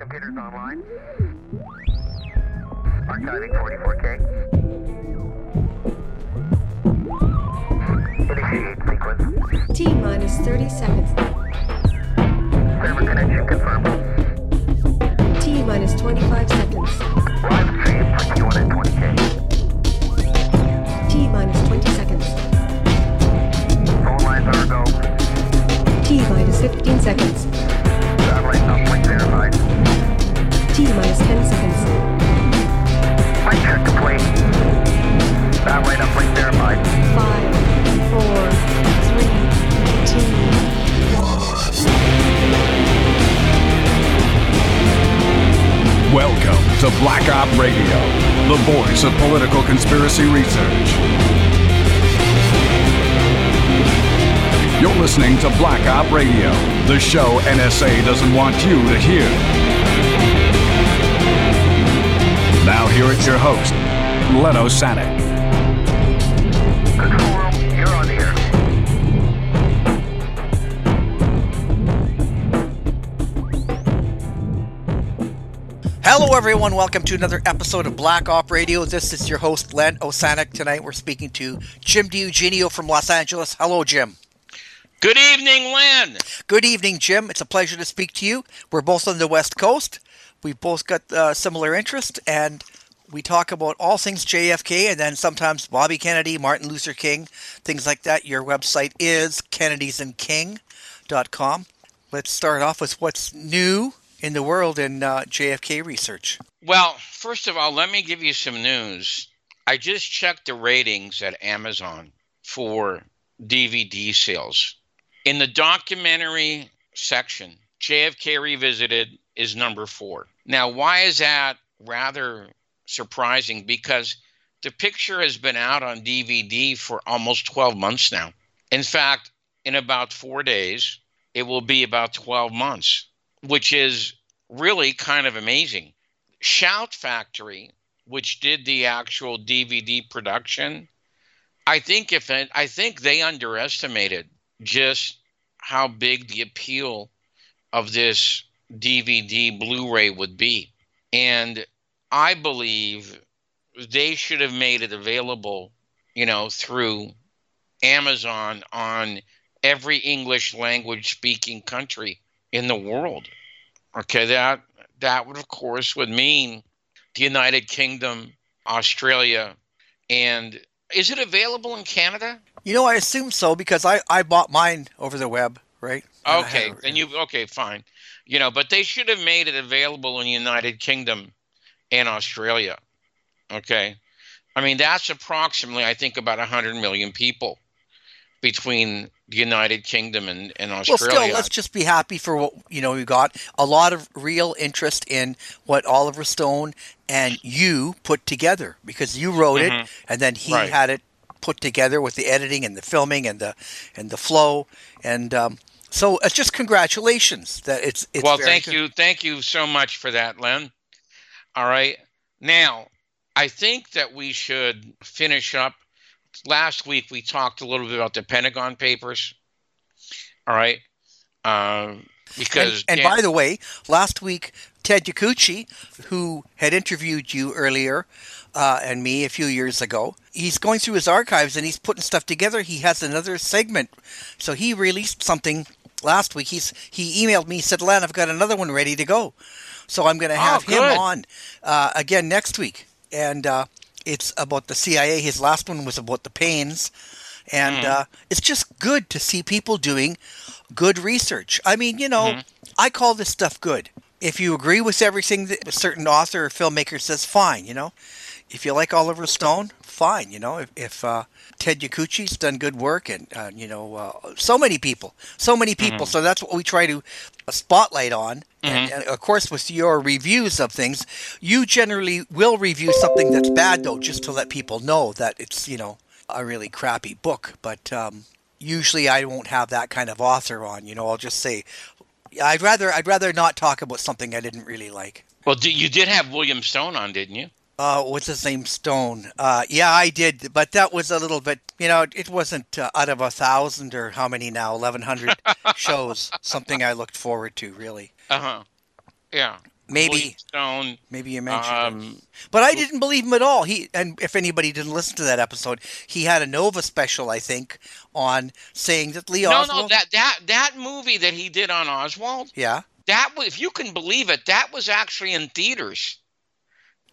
computers online. Archiving 44K. Initiate sequence. T minus 30 seconds. Server connection confirmed. T minus 25 seconds. Live stream for Q1 at 20K. T minus 20 seconds. Phone lines are go. T minus 15 seconds. Satellite uplink verified. T minus 10 seconds. Flight check complete. Satellite uplink verified. 5, 4, 3, 2, Welcome to Black Op Radio, the voice of political conspiracy research. You're listening to Black Op Radio, the show NSA doesn't want you to hear. Here is your host, Len Osanic. Control room, you're on the air. Hello, everyone. Welcome to another episode of Black Op Radio. This is your host, Len Osanic. Tonight, we're speaking to Jim DiEugenio from Los Angeles. Hello, Jim. Good evening, Len. Good evening, Jim. It's a pleasure to speak to you. We're both on the West Coast. We've both got uh, similar interests, and we talk about all things JFK and then sometimes Bobby Kennedy, Martin Luther King, things like that. Your website is kennedysandking.com. Let's start off with what's new in the world in uh, JFK research. Well, first of all, let me give you some news. I just checked the ratings at Amazon for DVD sales. In the documentary section, JFK Revisited is number four. Now, why is that rather surprising? Because the picture has been out on DVD for almost 12 months now. In fact, in about four days, it will be about 12 months, which is really kind of amazing. Shout Factory, which did the actual DVD production, I think if it, I think they underestimated just how big the appeal of this DVD Blu-ray would be. And I believe they should have made it available, you know, through Amazon on every English language speaking country in the world. Okay, that that would of course would mean the United Kingdom, Australia, and is it available in Canada? You know, I assume so because I, I bought mine over the web, right? And Okay, had then you okay, fine. You know, but they should have made it available in the United Kingdom and Australia. Okay. I mean, that's approximately I think about 100 million people between the United Kingdom and, and Australia. Well, still, let's just be happy for what you know we got. A lot of real interest in what Oliver Stone and you put together because you wrote it, and then he Mm-hmm. Right. had it put together with the editing and the filming and the and the flow, and um, so it's just congratulations that it's. it's well, thank good. you, thank you so much for that, Len. All right, now I think that we should finish up. Last week we talked a little bit about the Pentagon Papers. All right, um, because And, and Dan- by the way, last week Ted Yakuchi, who had interviewed you earlier uh, and me a few years ago, he's going through his archives and he's putting stuff together. He has another segment, so he released something last week. He's he emailed me, said, "Len, I've got another one ready to go." So I'm going to Oh, have him on uh, again next week, and uh, it's about the CIA. His last one was about the Paines. And Hmm. uh, it's just good to see people doing good research. I mean, you know, Mm-hmm. I call this stuff good. If you agree with everything that a certain author or filmmaker says, fine, you know. If you like Oliver Stone, fine, you know. If, if uh, Ted Yakuchi's done good work and, uh, you know, uh, so many people, so many people. So that's what we try to uh, spotlight on. And, and of course, with your reviews of things, you generally will review something that's bad, though, just to let people know that it's, you know, a really crappy book. But um, usually I won't have that kind of author on. You know, I'll just say, I'd rather I'd rather not talk about something I didn't really like. well, you did have William Stone on, didn't you? Uh, what's his name? Stone. Uh, yeah, I did, but that was a little bit. You know, it wasn't uh, out of a thousand or how many now, eleven hundred shows. Something I looked forward to, really. Uh huh. Yeah. Maybe. Stone. Maybe you mentioned it. Um, But I didn't believe him at all. He and if anybody didn't listen to that episode, he had a Nova special, I think, on saying that Lee no, Oswald. no, no, that that that movie that he did on Oswald. yeah. that if you can believe it, that was actually in theaters.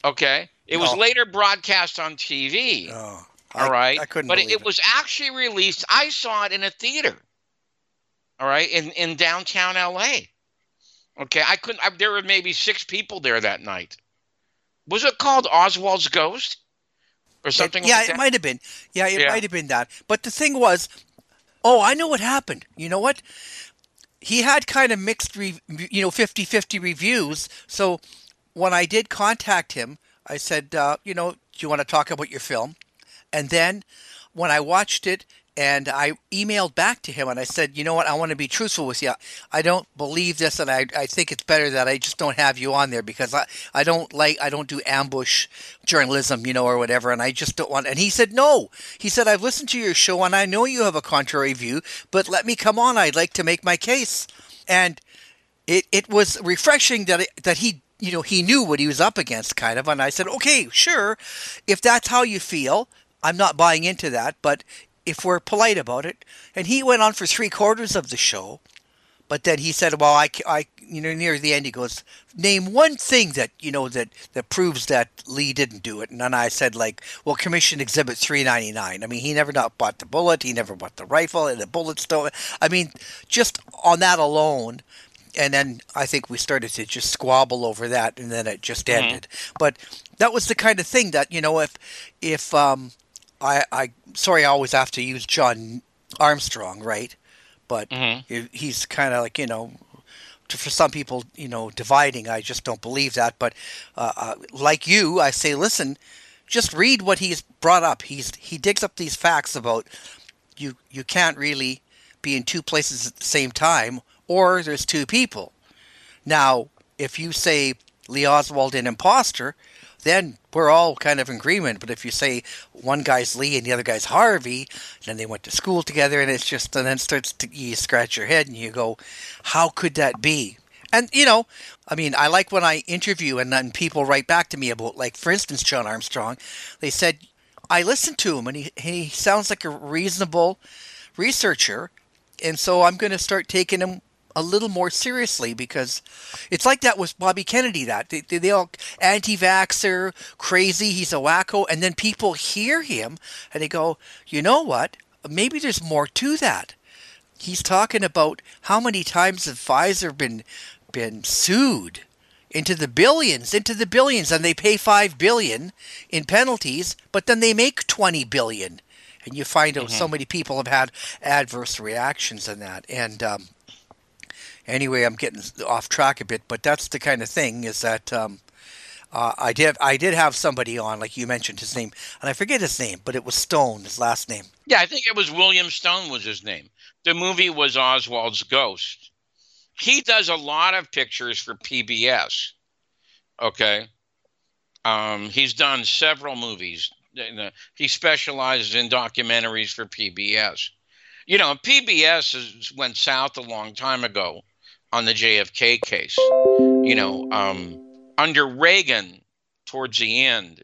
Okay, it was later broadcast on TV. Oh, all right, I couldn't. but believe it, was actually released. I saw it in a theater. All right, in in downtown LA. Okay, I couldn't. I, there were maybe six people there that night. Was it called Oswald's Ghost or something? It, yeah, like it might have been. Yeah, it Yeah. might have been that. But the thing was, oh, I know what happened. You know what? He had kind of mixed, re- you know, 50-50 reviews. So when I did contact him, I said, uh, you know, do you want to talk about your film? And then when I watched it and I emailed back to him and I said, you know what, I want to be truthful with you. I don't believe this and I, I think it's better that I just don't have you on there because I, I don't like, I don't do ambush journalism, you know, or whatever. And I just don't want, and he said, no. He said, I've listened to your show and I know you have a contrary view, but let me come on. I'd like to make my case. And it, it was refreshing that it, that he you know he knew what he was up against kind of and I said okay sure if that's how you feel I'm not buying into that but if we're polite about it. And he went on for three quarters of the show but then he said well I, I you know near the end he goes name one thing that you know that that proves that Lee didn't do it. And then I said like well commission exhibit 399 I mean he never not bought the bullet he never bought the rifle and the bullets don't I mean just on that alone and then I think we started to just squabble over that, and then it just ended. But that was the kind of thing that you know, if if um, I I sorry, I always have to use John Armstrong, right? But Mhm. he's kind of like you know. to- For some people, you know, dividing, I just don't believe that. But uh, uh, like you, I say, listen, just read what he's brought up. He's he digs up these facts about you. You can't really be in two places at the same time, or there's two people. Now, if you say Lee Oswald an imposter, then we're all kind of in agreement. But if you say one guy's Lee and the other guy's Harvey, then they went to school together, and it's just and then it starts to you scratch your head and you go, how could that be? And you know, I mean, I like when I interview and then people write back to me about, like, for instance, John Armstrong. They said I listened to him and he he sounds like a reasonable researcher, and so I'm going to start taking him a little more seriously because it's like that with Bobby Kennedy. That they, they, they all anti-vaxxer, crazy. He's a wacko, and then people hear him and they go, you know what? Maybe there's more to that. He's talking about how many times have Pfizer been been sued into the billions, into the billions, and they pay five billion in penalties, but then they make twenty billion, and you find out so many people have had adverse reactions in that. And um, anyway, I'm getting off track a bit, but that's the kind of thing is that um, uh, I did I did have somebody on, like you mentioned his name, and I forget his name, but it was Stone, his last name. Yeah, I think it was William Stone was his name. The movie was Oswald's Ghost. He does a lot of pictures for PBS. Okay. Um, he's done several movies. He specializes in documentaries for PBS. You know, PBS went south a long time ago on the JFK case. You know, um, under Reagan, towards the end,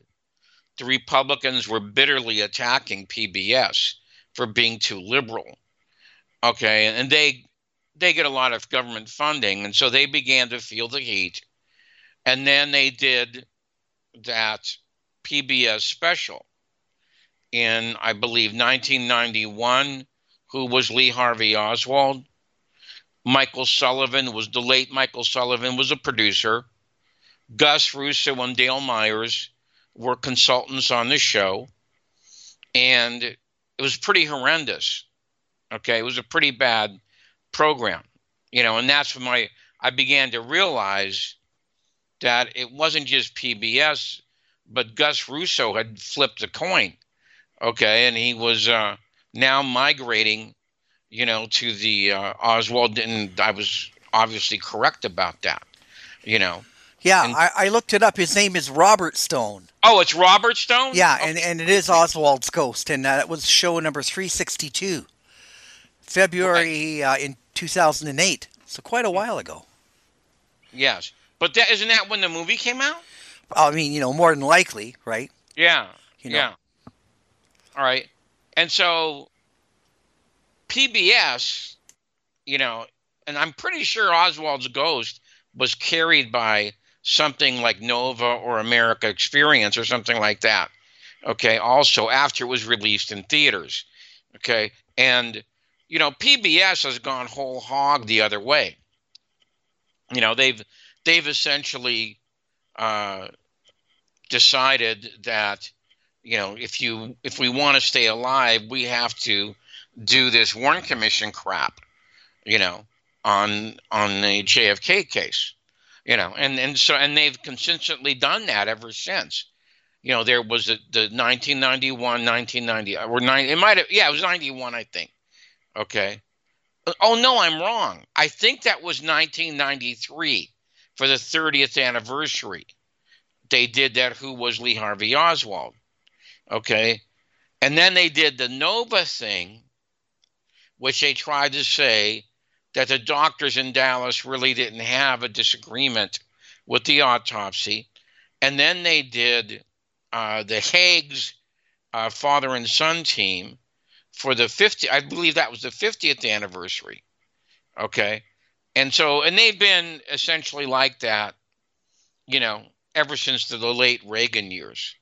the Republicans were bitterly attacking PBS for being too liberal. Okay, and they they get a lot of government funding, and so they began to feel the heat. And then they did that PBS special in, I believe, 1991. Who was Lee Harvey Oswald? Michael Sullivan was the late Michael Sullivan was a producer. Gus Russo and Dale Myers were consultants on the show, and it was pretty horrendous. Okay, it was a pretty bad program, you know, and that's when my I began to realize that it wasn't just PBS, but Gus Russo had flipped a coin. Okay, and he was uh, now migrating, you know, to the uh, Oswald, and I was obviously correct about that, you know. Yeah, And- I, I looked it up. His name is Robert Stone. Oh, it's Robert Stone. Yeah, Oh, and, and it is Oswald's Ghost, and that was show number 362, February uh, in 2008. So quite a while ago. Yes, But that isn't that when the movie came out? I mean, you know, more than likely, right? Yeah. You know. Yeah. All right. And so PBS, you know, and I'm pretty sure Oswald's Ghost was carried by something like Nova or America Experience or something like that. Okay. Also, after it was released in theaters. Okay. And, you know, PBS has gone whole hog the other way. You know, they've they've essentially uh, decided that you know if you if we want to stay alive, we have to do this Warren Commission crap. You know, on on the JFK case. You know, and and so and they've consistently done that ever since. You know, there was the, the 1991, 1990, or. It might have, yeah, it was 91, I think. Okay. Oh no, I'm wrong. I think that was 1993 for the 30th anniversary. They did that. Who was Lee Harvey Oswald? Okay. And then they did the Nova thing, which they tried to say that the doctors in Dallas really didn't have a disagreement with the autopsy. And then they did uh, the Haag's uh, father and son team for the 50, I believe that was the 50th anniversary. Okay. And so, and they've been essentially like that, you know, ever since the, the late Reagan years,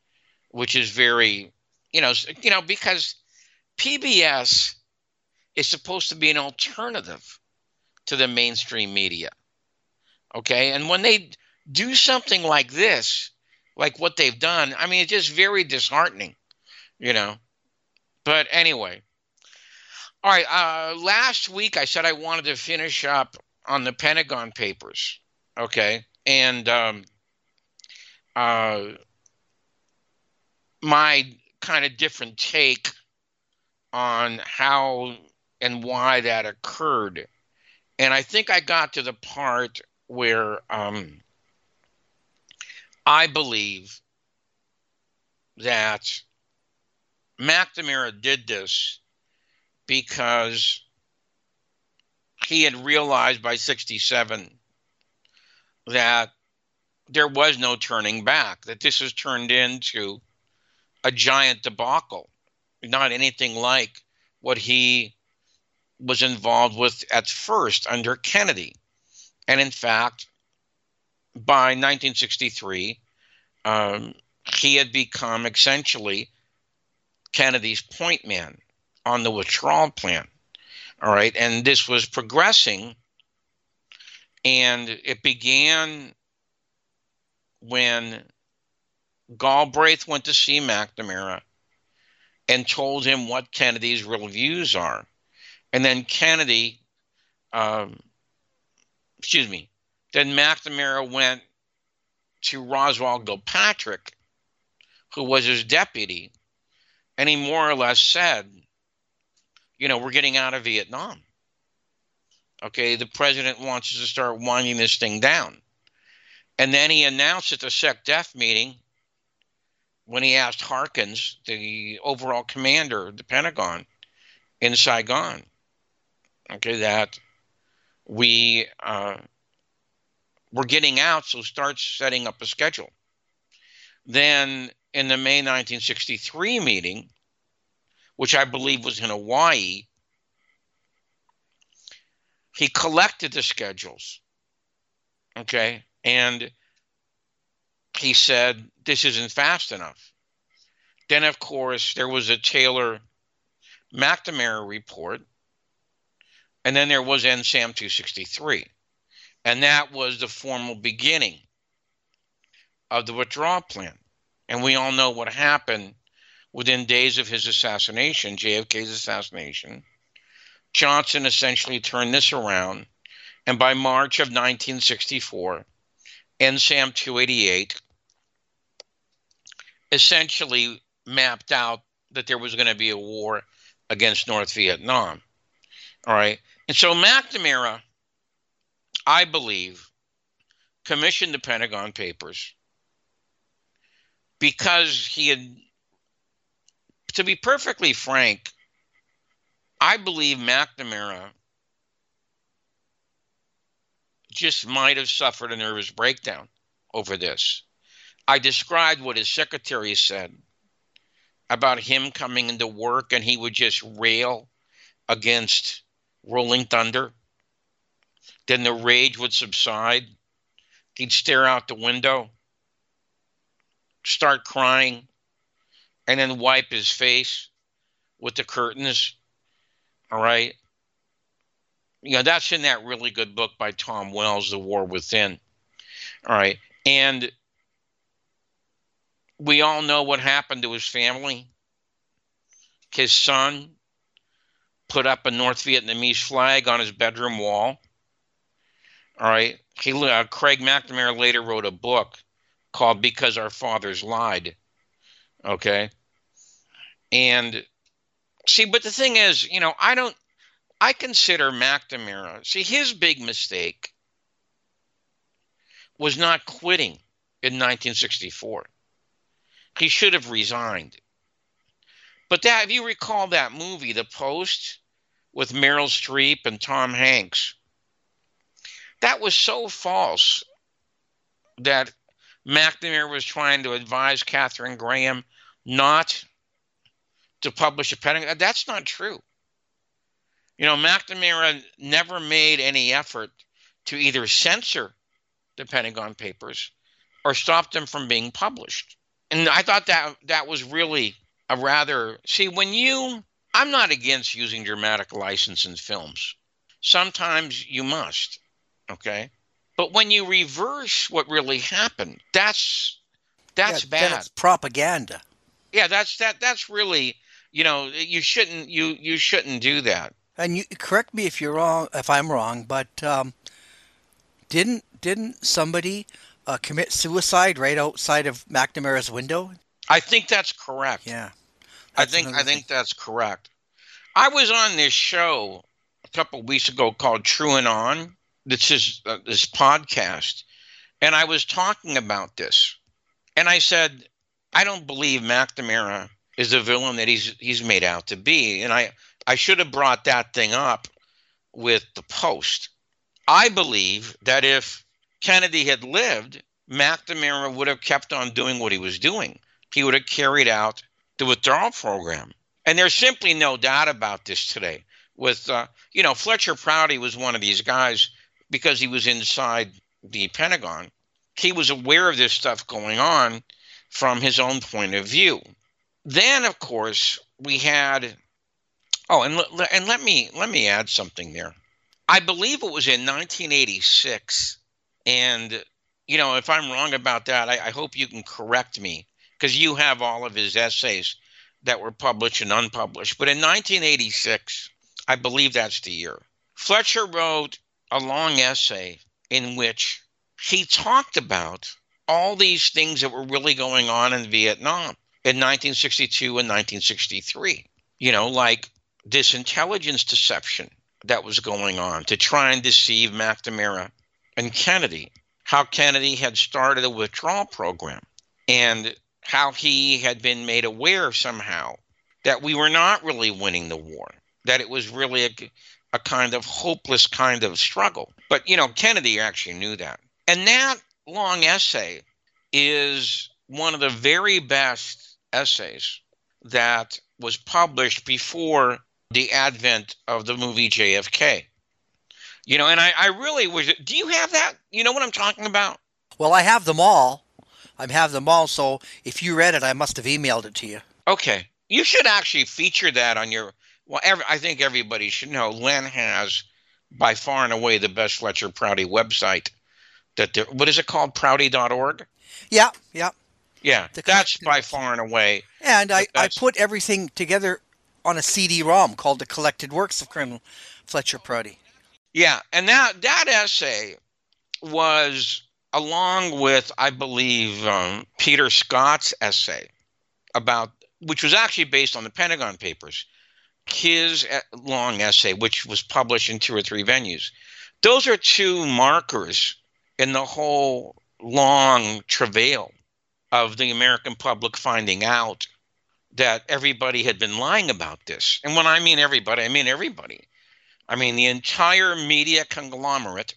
which is very, you know, you know, because PBS is supposed to be an alternative to the mainstream media. Okay. And when they do something like this, like what they've done, I mean, it's just very disheartening, you know. But anyway, all right. Uh, last week I said I wanted to finish up on the Pentagon Papers. Okay, and um, uh, my kind of different take on how and why that occurred, and I think I got to the part where um, I believe that McNamara did this because he had realized by 67 that there was no turning back, that this has turned into a giant debacle, not anything like what he was involved with at first under Kennedy. And in fact, by 1963, um, he had become essentially Kennedy's point man on the withdrawal plan. All right. And this was progressing. And it began when Galbraith went to see McNamara and told him what Kennedy's real views are. And then Kennedy, um, excuse me, then McNamara went to Roswell Gilpatric, who was his deputy, and he more or less said, you know, we're getting out of Vietnam. Okay, the president wants us to start winding this thing down. And then he announced at the SecDef meeting when he asked Harkins, the overall commander of the Pentagon in Saigon, okay, that we uh, we're getting out, so start setting up a schedule. Then in the May 1963 meeting, which I believe was in Hawaii, he collected the schedules. Okay. And he said, this isn't fast enough. Then, of course, there was a Taylor McNamara report. And then there was NSAM 263. And that was the formal beginning of the withdrawal plan. And we all know what happened within days of his assassination, JFK's assassination. Johnson essentially turned this around. And by March of 1964, NSAM 288 essentially mapped out that there was going to be a war against North Vietnam. All right. And so McNamara I believe, commissioned the Pentagon Papers because he had, to be perfectly frank, I believe McNamara just might have suffered a nervous breakdown over this. I described what his secretary said about him coming into work and he would just rail against Rolling Thunder. Then the rage would subside. He'd stare out the window, start crying, and then wipe his face with the curtains. All right. You know, that's in that really good book by Tom Wells, The War Within. All right. And we all know what happened to his family. His son put up a North Vietnamese flag on his bedroom wall. All right. He, uh, Craig McNamara later wrote a book called Because Our Fathers Lied. Okay. And see, but the thing is, you know, I don't, I consider McNamara, see, his big mistake was not quitting in 1964. He should have resigned. But that, if you recall that movie, The Post, with Meryl Streep and Tom Hanks, that was so false that McNamara was trying to advise Katharine Graham not to publish a Pentagon. Uh, that's not true. You know, McNamara never made any effort to either censor the Pentagon Papers or stop them from being published. And I thought that that was really a rather see when you I'm not against using dramatic license in films. Sometimes you must, okay? But when you reverse what really happened, that's that's Yeah, bad. it's propaganda. Yeah, that's that that's really, you know, you shouldn't you you shouldn't do that. And you correct me if you're wrong, if I'm wrong, but um, didn't didn't somebody uh, commit suicide right outside of McNamara's window? I think that's correct. Yeah, I think I think that's correct. I was on this show a couple weeks ago called TrueAnon. This is uh, this podcast, and I was talking about this, and I said I don't believe McNamara is the villain that he's he's made out to be, and I I should have brought that thing up with the Post. I believe that if Kennedy had lived, McNamara would have kept on doing what he was doing. He would have carried out the withdrawal program. And there's simply no doubt about this today. With, uh, you know, Fletcher Prouty was one of these guys because he was inside the Pentagon. He was aware of this stuff going on from his own point of view. Then, of course, we had. Oh, and, and let me let me add something there. I believe it was in 1986, and you know, if I'm wrong about that, I, I hope you can correct me because you have all of his essays that were published and unpublished. But in 1986, I believe that's the year, Fletcher wrote a long essay in which he talked about all these things that were really going on in Vietnam in 1962 and 1963. You know, like this intelligence deception that was going on to try and deceive McNamara and Kennedy, how Kennedy had started a withdrawal program and how he had been made aware somehow that we were not really winning the war, that it was really a, a kind of hopeless kind of struggle. But, you know, Kennedy actually knew that. And that long essay is one of the very best essays that was published before the advent of the movie JFK. You know, and I, I really was. Do you have that? You know what I'm talking about? Well, I have them all. I have them all. So if you read it, I must have emailed it to you. Okay. You should actually feature that on your. Well, every, I think everybody should know Len has by far and away the best Fletcher Prouty website. That there, what is it called? Prouty.org. Yeah, yeah. Yeah, The that's by far and away. And I, I put everything together on a CD-ROM called "The Collected Works of Colonel Fletcher Prouty." Yeah, and that that essay was along with, I believe, um, Peter Scott's essay about, which was actually based on the Pentagon Papers, his uh, long essay, which was published in two or three venues. Those are two markers in the whole long travail of the American public finding out that everybody had been lying about this. And when I mean everybody, I mean everybody. I mean, the entire media conglomerate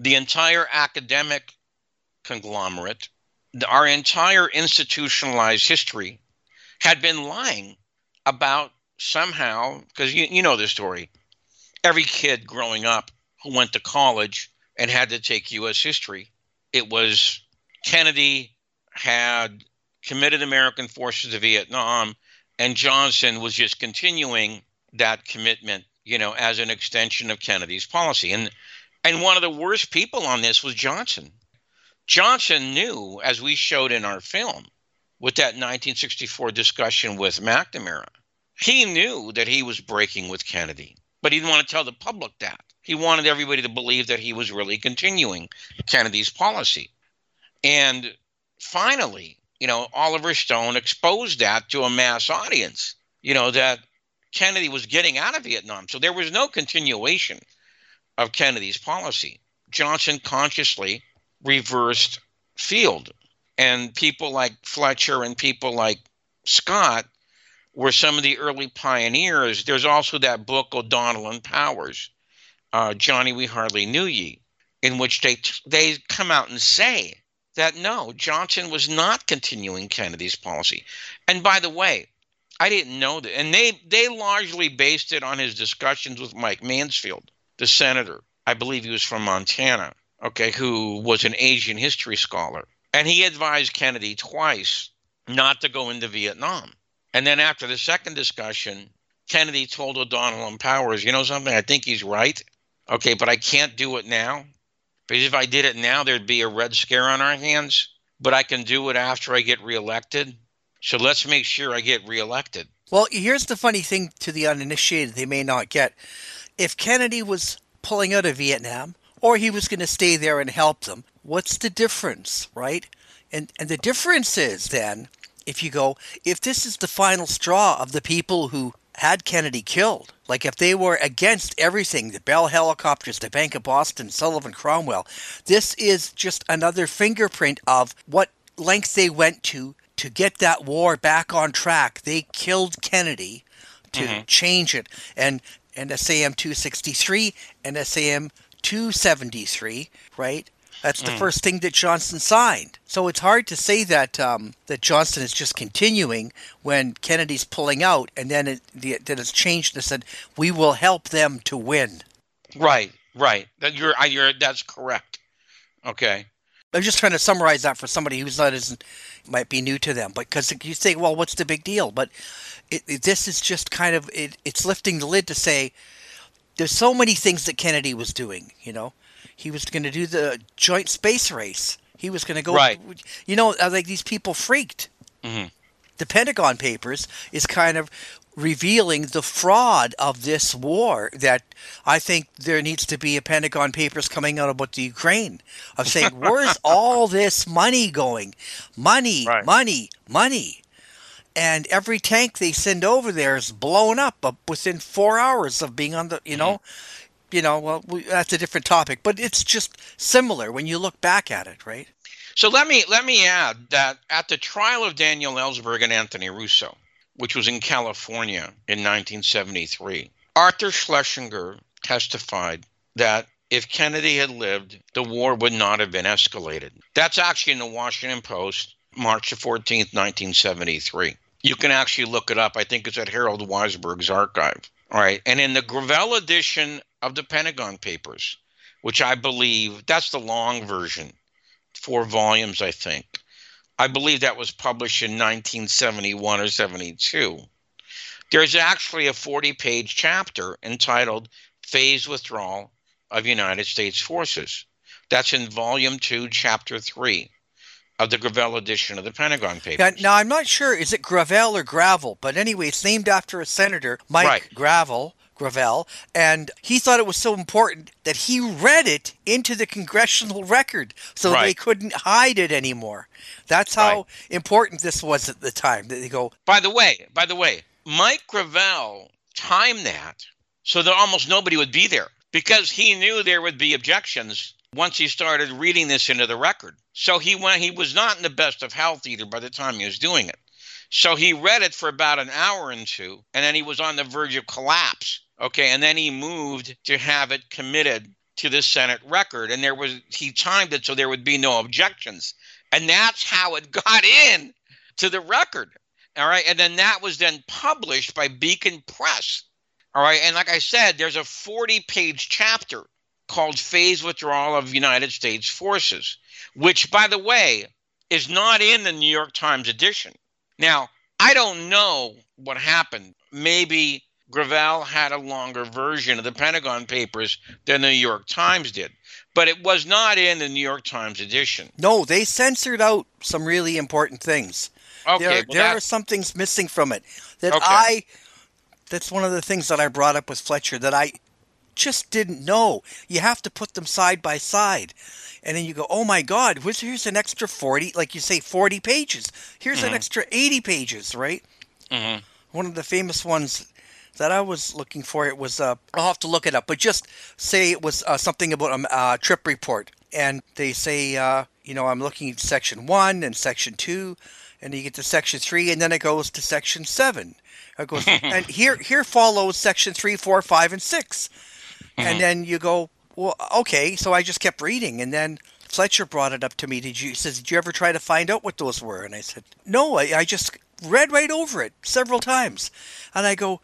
the entire academic conglomerate, our entire institutionalized history had been lying about somehow, because you, you know the story. Every kid growing up who went to college and had to take U.S. history, it was Kennedy had committed American forces to Vietnam, and Johnson was just continuing that commitment, you know, as an extension of Kennedy's policy. And and one of the worst people on this was Johnson. Johnson knew, as we showed in our film, with that 1964 discussion with McNamara, he knew that he was breaking with Kennedy, but he didn't want to tell the public that. He wanted everybody to believe that he was really continuing Kennedy's policy. And finally, you know, Oliver Stone exposed that to a mass audience, you know, that Kennedy was getting out of Vietnam. So there was no continuation of Kennedy's policy. Johnson consciously reversed field. And people like Fletcher and people like Scott were some of the early pioneers. There's also that book, O'Donnell and Powers, uh, Johnny We Hardly Knew Ye, in which they, they come out and say that no, Johnson was not continuing Kennedy's policy. And by the way, I didn't know that. And they, they largely based it on his discussions with Mike Mansfield, the senator. I believe he was from Montana, okay, who was an Asian history scholar. And he advised Kennedy twice not to go into Vietnam. And then after the second discussion, Kennedy told O'Donnell and Powers, you know something, I think he's right. Okay, but I can't do it now. Because if I did it now, there'd be a red scare on our hands. But I can do it after I get reelected. So let's make sure I get reelected. Well, here's the funny thing to the uninitiated they may not get. If Kennedy was pulling out of Vietnam or he was going to stay there and help them, what's the difference, right? And and the difference is then if you go if this is the final straw of the people who had Kennedy killed, like if they were against everything, the Bell helicopters, the Bank of Boston, Sullivan Cromwell, this is just another fingerprint of what lengths they went to to get that war back on track. They killed Kennedy to mm-hmm. change it. And NSAM 263 and NSAM 273, right? That's the first thing that Johnson signed. So it's hard to say that um, that Johnson is just continuing when Kennedy's pulling out, and then it the, then it's changed and said we will help them to win. Right, right. That you're, you're, that's correct. Okay. I'm just trying to summarize that for somebody who's not as might be new to them, but because you say, well, what's the big deal? But it, it, this is just kind of it, it's lifting the lid to say there's so many things that Kennedy was doing. You know, he was going to do the joint space race. He was going to go. Right. You know, uh, like these people freaked. Mhm. The Pentagon Papers is kind of revealing the fraud of this war that I think there needs to be a Pentagon Papers coming out about the Ukraine of saying where's all this money going money Right. money money and every tank they send over there is blown up within 4 hours of being on the you know? Mm-hmm. You know well we, that's a different topic but it's just similar when you look back at it right? So let me let me add that at the trial of Daniel Ellsberg and Anthony Russo, which was in California in 1973, Arthur Schlesinger testified that if Kennedy had lived, the war would not have been escalated. That's actually in the Washington Post, March the 14th, 1973. You can actually look it up. I think it's at Harold Weisberg's archive. All right. And in the Gravel edition of the Pentagon Papers, which I believe that's the long version, four volumes, I think. I believe that was published in 1971 or 72. There's actually a 40 page chapter entitled Phase Withdrawal of United States Forces. That's in volume two, chapter three of the Gravel edition of the Pentagon now, Papers. now i'm not sure is it gravel or gravel but anyway it's named after a senator mike Right. gravel gravel and he thought it was so important that he read it into the congressional record so they couldn't hide it anymore that's how Right. important this was at the time that they go By the way, by the way, Mike Gravel timed that so that almost nobody would be there because he knew there would be objections once he started reading this into the record. So he went he was not in the best of health either by the time he was doing it. So he read it for about an hour and two, and then he was on the verge of collapse. Okay, and then he moved to have it committed to the Senate record, and there was he timed it so there would be no objections, and that's how it got in to the record. All right, and then that was then published by Beacon Press. All right, and like I said, there's a 40-page chapter called "Phase Withdrawal of United States Forces," which, by the way, is not in the New York Times edition. Now, I don't know what happened. Maybe Gravel had a longer version of the Pentagon Papers than the New York Times did, but it was not in the New York Times edition. No, they censored out some really important things. Okay, there well, there are some things missing from it that Okay. I. That's one of the things that I brought up with Fletcher that I just didn't know. You have to put them side by side. And then you go, oh my God, here's an extra 40, like you say, 40 pages. Here's Mm-hmm. an extra 80 pages, right? Mhm. One of the famous ones that I was looking for, it was, uh, I'll have to look it up, but just say it was uh, something about a uh, trip report. And they say, uh, you know, I'm looking at section one and section two, and you get to section three, and then it goes to section seven. It goes, and here here follows section three, four, five, and 6 And mm-hmm. then you go, well, okay. So I just kept reading, and then Fletcher brought it up to me. Did you? He says, did you ever try to find out what those were? And I said, no. I, I just read right over it several times, and I go,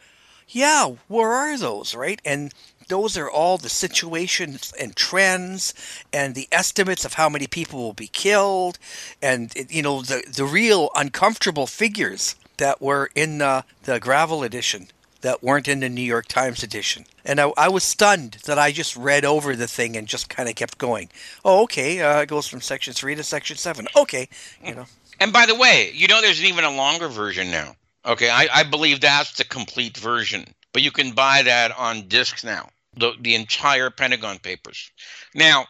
yeah. Where are those? Right? And those are all the situations and trends and the estimates of how many people will be killed and you know the the real uncomfortable figures that were in the, the gravel edition that weren't in the New York Times edition. And I, I was stunned that I just read over the thing and just kind of kept going. Oh, okay. Uh, it goes from section three to section seven. Okay. You know. And by the way, you know there's even a longer version now. Okay, I, I believe that's the complete version, but you can buy that on discs now. The the entire Pentagon Papers. Now,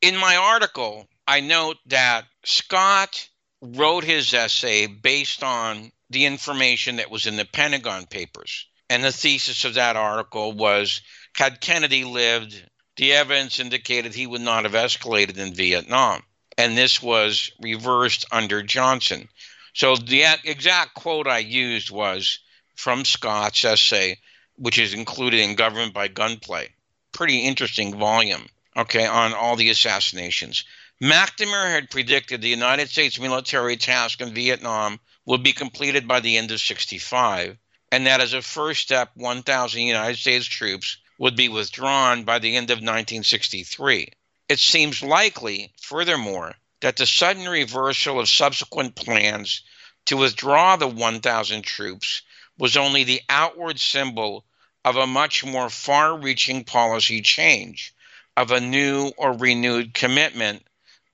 in my article, I note that Scott wrote his essay based on the information that was in the Pentagon Papers, and the thesis of that article was: had Kennedy lived, the evidence indicated he would not have escalated in Vietnam and this was reversed under Johnson. So the exact quote I used was from Scott's essay, which is included in Government by Gunplay. Pretty interesting volume, okay, on all the assassinations. McNamara had predicted the United States military task in Vietnam would be completed by the end of 65, and that as a first step, 1,000 United States troops would be withdrawn by the end of 1963. It seems likely, furthermore, that the sudden reversal of subsequent plans to withdraw the 1,000 troops was only the outward symbol of a much more far reaching policy change, of a new or renewed commitment,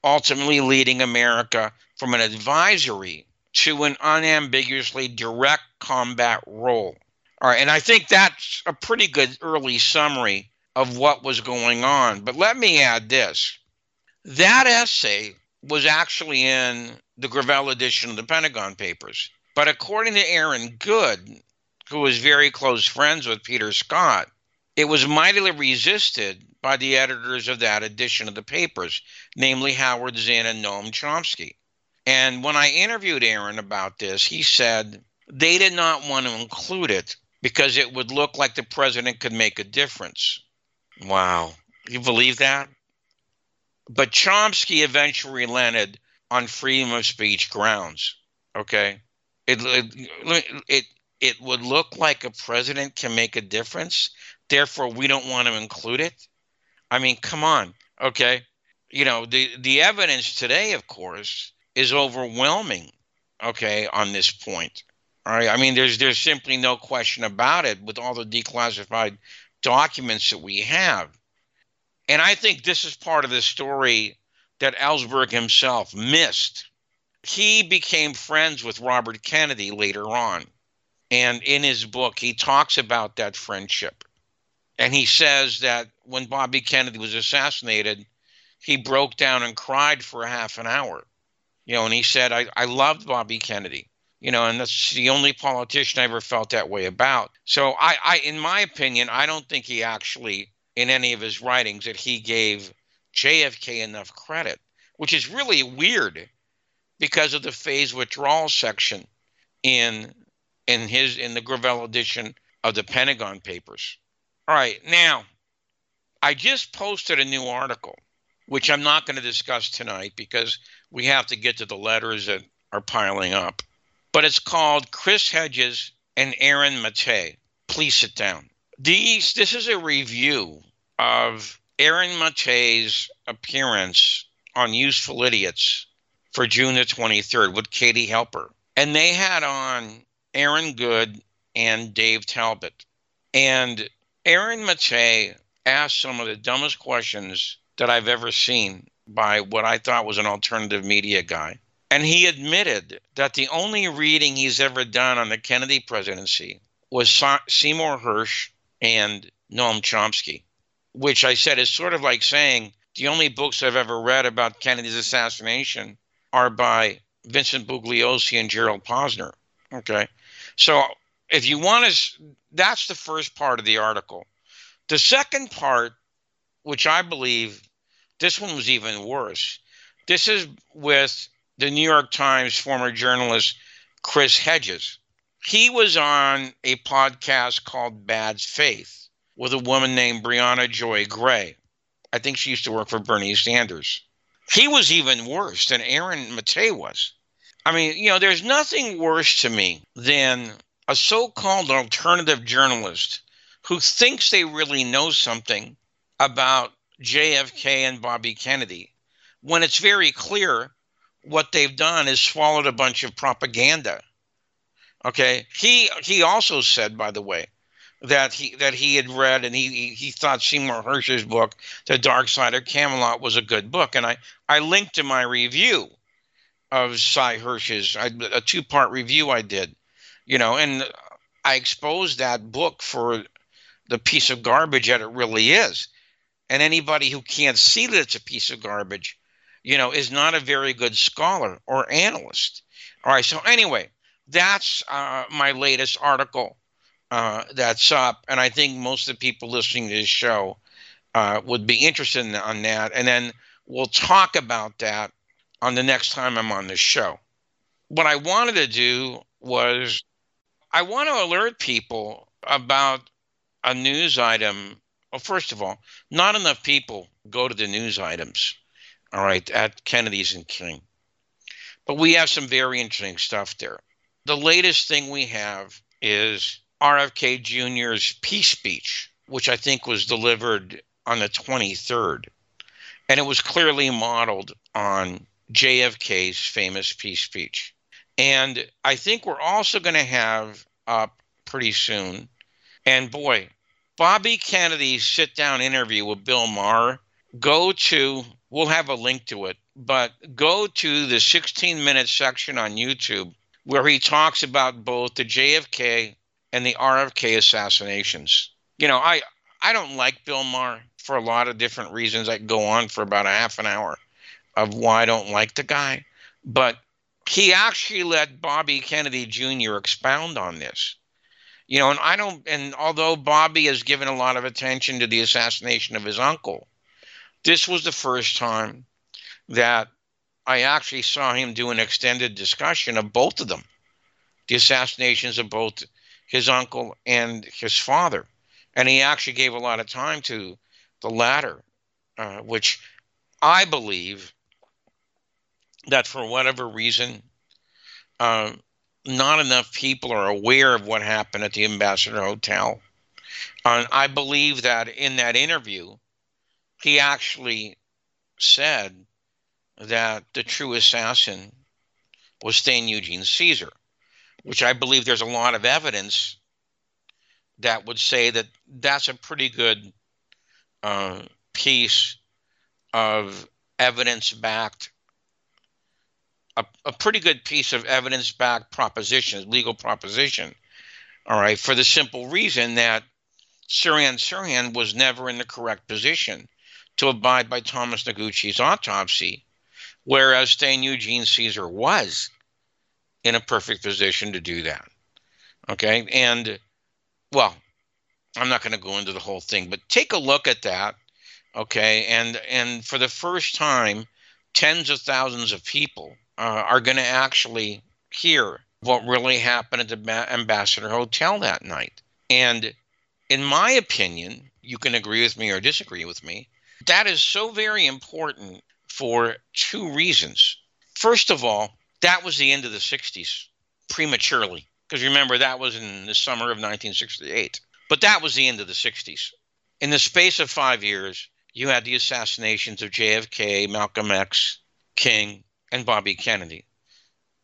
ultimately leading America from an advisory to an unambiguously direct combat role. All right, and I think that's a pretty good early summary of what was going on. But let me add this that essay was actually in the Gravel edition of the Pentagon Papers. But according to Aaron Good, who was very close friends with Peter Scott, it was mightily resisted by the editors of that edition of the papers, namely Howard Zinn and Noam Chomsky. And when I interviewed Aaron about this, he said they did not want to include it because it would look like the president could make a difference. Wow. You believe that? But Chomsky eventually relented on freedom of speech grounds. Okay? It, it, it, would look like a president can make a difference. Therefore, we don't want to include it. I mean, come on. Okay? You know, the, the evidence today, of course, is overwhelming. Okay, on this point. All right. I mean, there's there's simply no question about it with all the declassified documents that we have. And I think this is part of the story that Ellsberg himself missed. He became friends with Robert Kennedy later on. And in his book, he talks about that friendship. And he says that when Bobby Kennedy was assassinated, he broke down and cried for half an hour. You know, and he said, I, I loved Bobby Kennedy you know, and that's the only politician I ever felt that way about. So I, I, in my opinion, I don't think he actually, in any of his writings, that he gave JFK enough credit, which is really weird because of the phase withdrawal section in in his in the Gravel edition of the Pentagon Papers. All right, now I just posted a new article, which I'm not going to discuss tonight because we have to get to the letters that are piling up. But it's called Chris Hedges and Aaron Mate. Please sit down. These this is a review of Aaron Mate's appearance on Useful Idiots for June the 23rd with Katie Halper. And they had on Aaron Good and Dave Talbot. And Aaron Mate asked some of the dumbest questions that I've ever seen by what I thought was an alternative media guy. And he admitted that the only reading he's ever done on the Kennedy presidency was Seymour Hersh and Noam Chomsky, which I said is sort of like saying the only books I've ever read about Kennedy's assassination are by Vincent Bugliosi and Gerald Posner. Okay. So if you want to, that's the first part of the article. The second part, which I believe this one was even worse, this is with the New York Times former journalist Chris Hedges. He was on a podcast called Bad Faith with a woman named Briahna Joy Gray. I think she used to work for Bernie Sanders. He was even worse than Aaron Mate was. I mean, you know, there's nothing worse to me than a so called alternative journalist who thinks they really know something about JFK and Bobby Kennedy when it's very clear what they've done is swallowed a bunch of propaganda. Okay. He he also said, by the way, that he that he had read and he he thought Seymour Hersh's book, The Dark Side of Camelot, was a good book. And I, I linked to my review of Sy Hersh's a two part review I did, you know, and I exposed that book for the piece of garbage that it really is. And anybody who can't see that it's a piece of garbage, you know, is not a very good scholar or analyst. All right. So anyway, that's uh, my latest article uh, that's up, and I think most of the people listening to this show uh, would be interested in, on that. And then we'll talk about that on the next time I'm on the show. What I wanted to do was I want to alert people about a news item. Well, first of all, not enough people go to the news items, all right, at Kennedys and King. But we have some very interesting stuff there. The latest thing we have is RFK Jr.'s peace speech, which I think was delivered on the 23rd. And it was clearly modeled on JFK's famous peace speech. And I think we're also going to have up pretty soon. And boy, Bobby Kennedy's sit down interview with Bill Maher, go to, we'll have a link to it, but go to the 16 minute section on YouTube where he talks about both the JFK and the RFK assassinations. You know, I I don't like Bill Maher for a lot of different reasons. I go on for about a half an hour of why I don't like the guy, but he actually let Bobby Kennedy Jr. expound on this. You know, and I don't, and although Bobby has given a lot of attention to the assassination of his uncle, this was the first time that I actually saw him do an extended discussion of both of them the assassinations of both his uncle and his father. And he actually gave a lot of time to the latter, uh, which I believe that for whatever reason, uh, not enough people are aware of what happened at the Ambassador Hotel. And I believe that in that interview, he actually said that the true assassin was Stan Eugene Cesar, which I believe there's a lot of evidence that would say that that's a pretty good uh, piece of evidence backed a, a pretty good piece of evidence backed proposition, legal proposition. All right, for the simple reason that Sirhan Sirhan was never in the correct position to abide by Thomas Noguchi's autopsy, whereas Stan Eugene Cesar was in a perfect position to do that. Okay, and well, I'm not going to go into the whole thing, but take a look at that. Okay, and and for the first time, tens of thousands of people uh, are going to actually hear what really happened at the Ambassador Hotel that night. And in my opinion, You can agree with me or disagree with me. That is so very important for two reasons. First of all, that was the end of the 60s prematurely. Because remember, that was in the summer of 1968. But that was the end of the 60s. In the space of five years, you had the assassinations of JFK, Malcolm X, King, and Bobby Kennedy.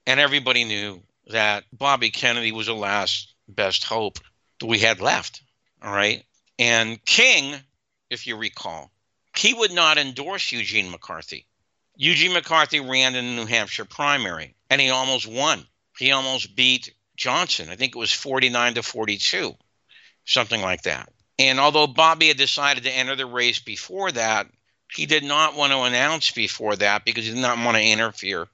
And everybody knew that Bobby Kennedy was the last best hope that we had left. All right. And King, if you recall, he would not endorse Eugene McCarthy. Eugene McCarthy ran in the New Hampshire primary and he almost won. He almost beat Johnson. I think it was 49 to 42, something like that. And although Bobby had decided to enter the race before that, he did not want to announce before that because he did not want to interfere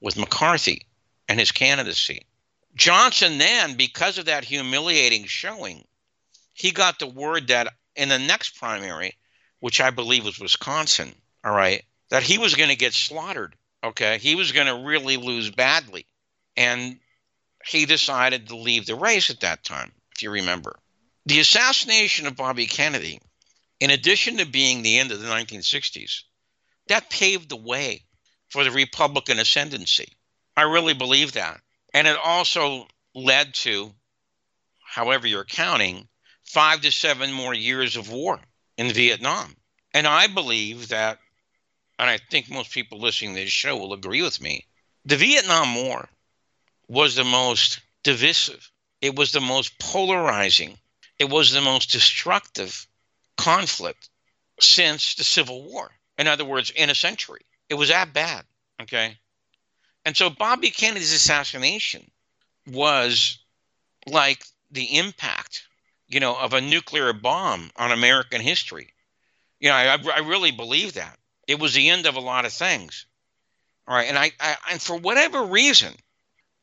with McCarthy and his candidacy. Johnson then, because of that humiliating showing, he got the word that in the next primary, which I believe was Wisconsin, all right, that he was going to get slaughtered. Okay. He was going to really lose badly. And he decided to leave the race at that time, if you remember. The assassination of Bobby Kennedy, in addition to being the end of the 1960s, that paved the way for the Republican ascendancy. I really believe that. And it also led to, however you're counting, five to seven more years of war in Vietnam. And I believe that, and I think most people listening to this show will agree with me, the Vietnam War was the most divisive, it was the most polarizing, it was the most destructive conflict since the Civil War. In other words, in a century. It was that bad. Okay. And so Bobby Kennedy's assassination was like the impact, you know, of a nuclear bomb on American history. You know, I, I really believe that. It was the end of a lot of things. All right. And I, I and for whatever reason,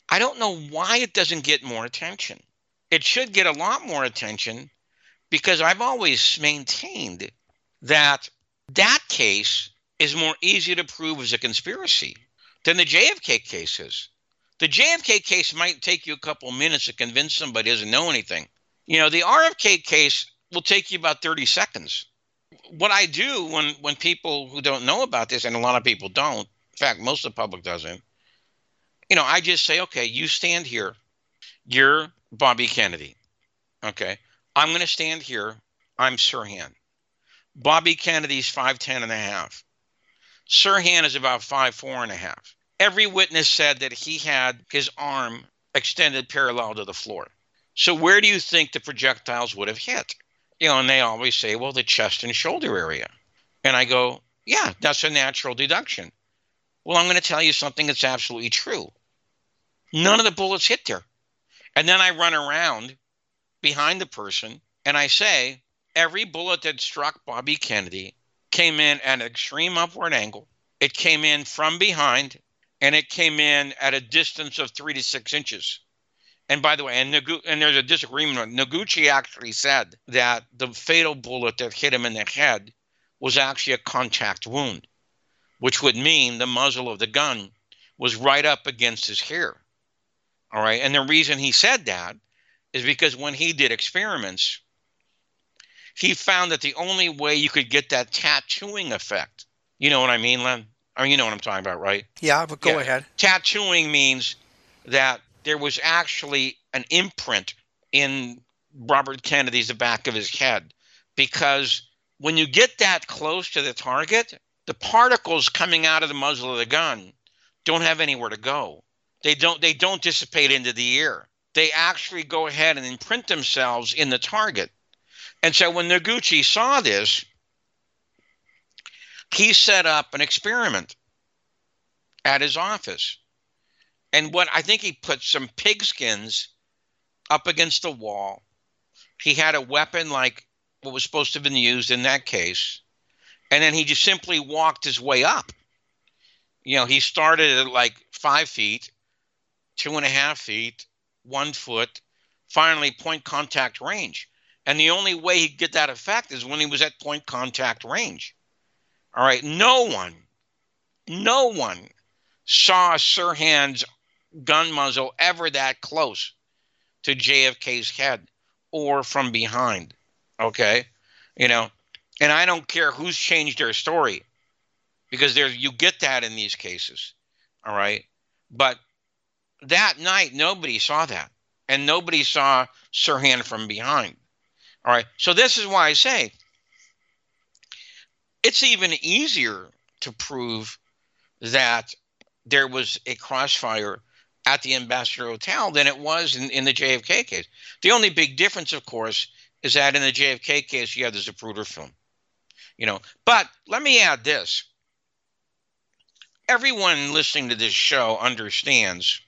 I don't know why it doesn't get more attention. It should get a lot more attention because I've always maintained that that case is more easy to prove as a conspiracy than the JFK case is. The JFK case might take you a couple minutes to convince somebody doesn't know anything. You know, the RFK case will take you about 30 seconds. What I do when when people who don't know about this, and a lot of people don't, in fact, most of the public doesn't, you know, I just say, okay, you stand here. You're Bobby Kennedy. Okay. I'm going to stand here. I'm Sirhan. Bobby Kennedy's 5'10 and a half. Sirhan is about five four and a half. Every witness said that he had his arm extended parallel to the floor. So where do you think the projectiles would have hit? You know, and they always say, well, the chest and shoulder area. And I go, yeah, that's a natural deduction. Well, I'm going to tell you something that's absolutely true. None of the bullets hit there. And then I run around behind the person and I say, every bullet that struck Bobby Kennedy came in at an extreme upward angle. It came in from behind and it came in at a distance of three to six inches. And by the way, and, Nagu- and there's a disagreement. Noguchi actually said that the fatal bullet that hit him in the head was actually a contact wound, which would mean the muzzle of the gun was right up against his hair. All right. And the reason he said that is because when he did experiments, he found that the only way you could get that tattooing effect, you know what I mean, Len? I mean, you know what I'm talking about, right? Yeah, but go Yeah. ahead. Tattooing means that there was actually an imprint in Robert Kennedy's the back of his head because when you get that close to the target, the particles coming out of the muzzle of the gun don't have anywhere to go. They don't they don't dissipate into the air. They actually go ahead and imprint themselves in the target. And so when Noguchi saw this, he set up an experiment at his office. And what I think he put some pigskins up against the wall. He had a weapon like what was supposed to have been used in that case. And then he just simply walked his way up. You know, he started at like five feet, two and a half feet, one foot, finally point contact range. And the only way he'd get that effect is when he was at point contact range. All right. No one, no one saw Sirhan's gun muzzle ever that close to JFK's head or from behind. Okay. You know, and I don't care who's changed their story because there's you get that in these cases. All right. But that night nobody saw that. And nobody saw Sirhan from behind. All right. So this is why I say it's even easier to prove that there was a crossfire at the Ambassador Hotel than it was in, in the JFK case. The only big difference, of course, is that in the JFK case, you have the Zapruder film. You know, but let me add this. Everyone listening to this show understands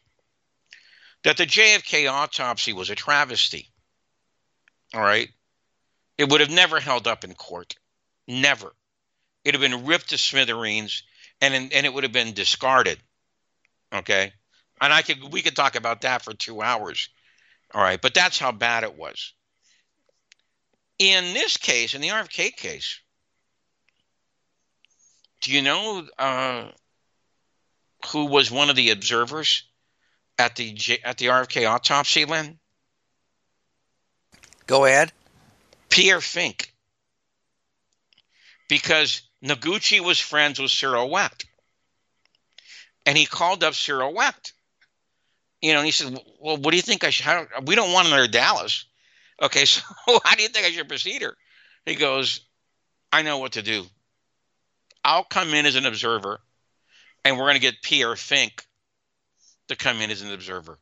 that the JFK autopsy was a travesty. All right. It would have never held up in court. Never. It'd have been ripped to smithereens and, and it would have been discarded. Okay. And I could we could talk about that for two hours. All right, but that's how bad it was. In this case, in the RFK case, do you know uh, who was one of the observers at the J- at the RFK autopsy, Len? Go ahead. Pierre Finck. Because Noguchi was friends with Cyril Wecht. And he called up Cyril Wecht. You know, and he said, Well, what do you think I should? How, we don't want another Dallas. Okay, so how do you think I should proceed? He goes, I know what to do. I'll come in as an observer, and we're going to get Pierre Finck to come in as an observer.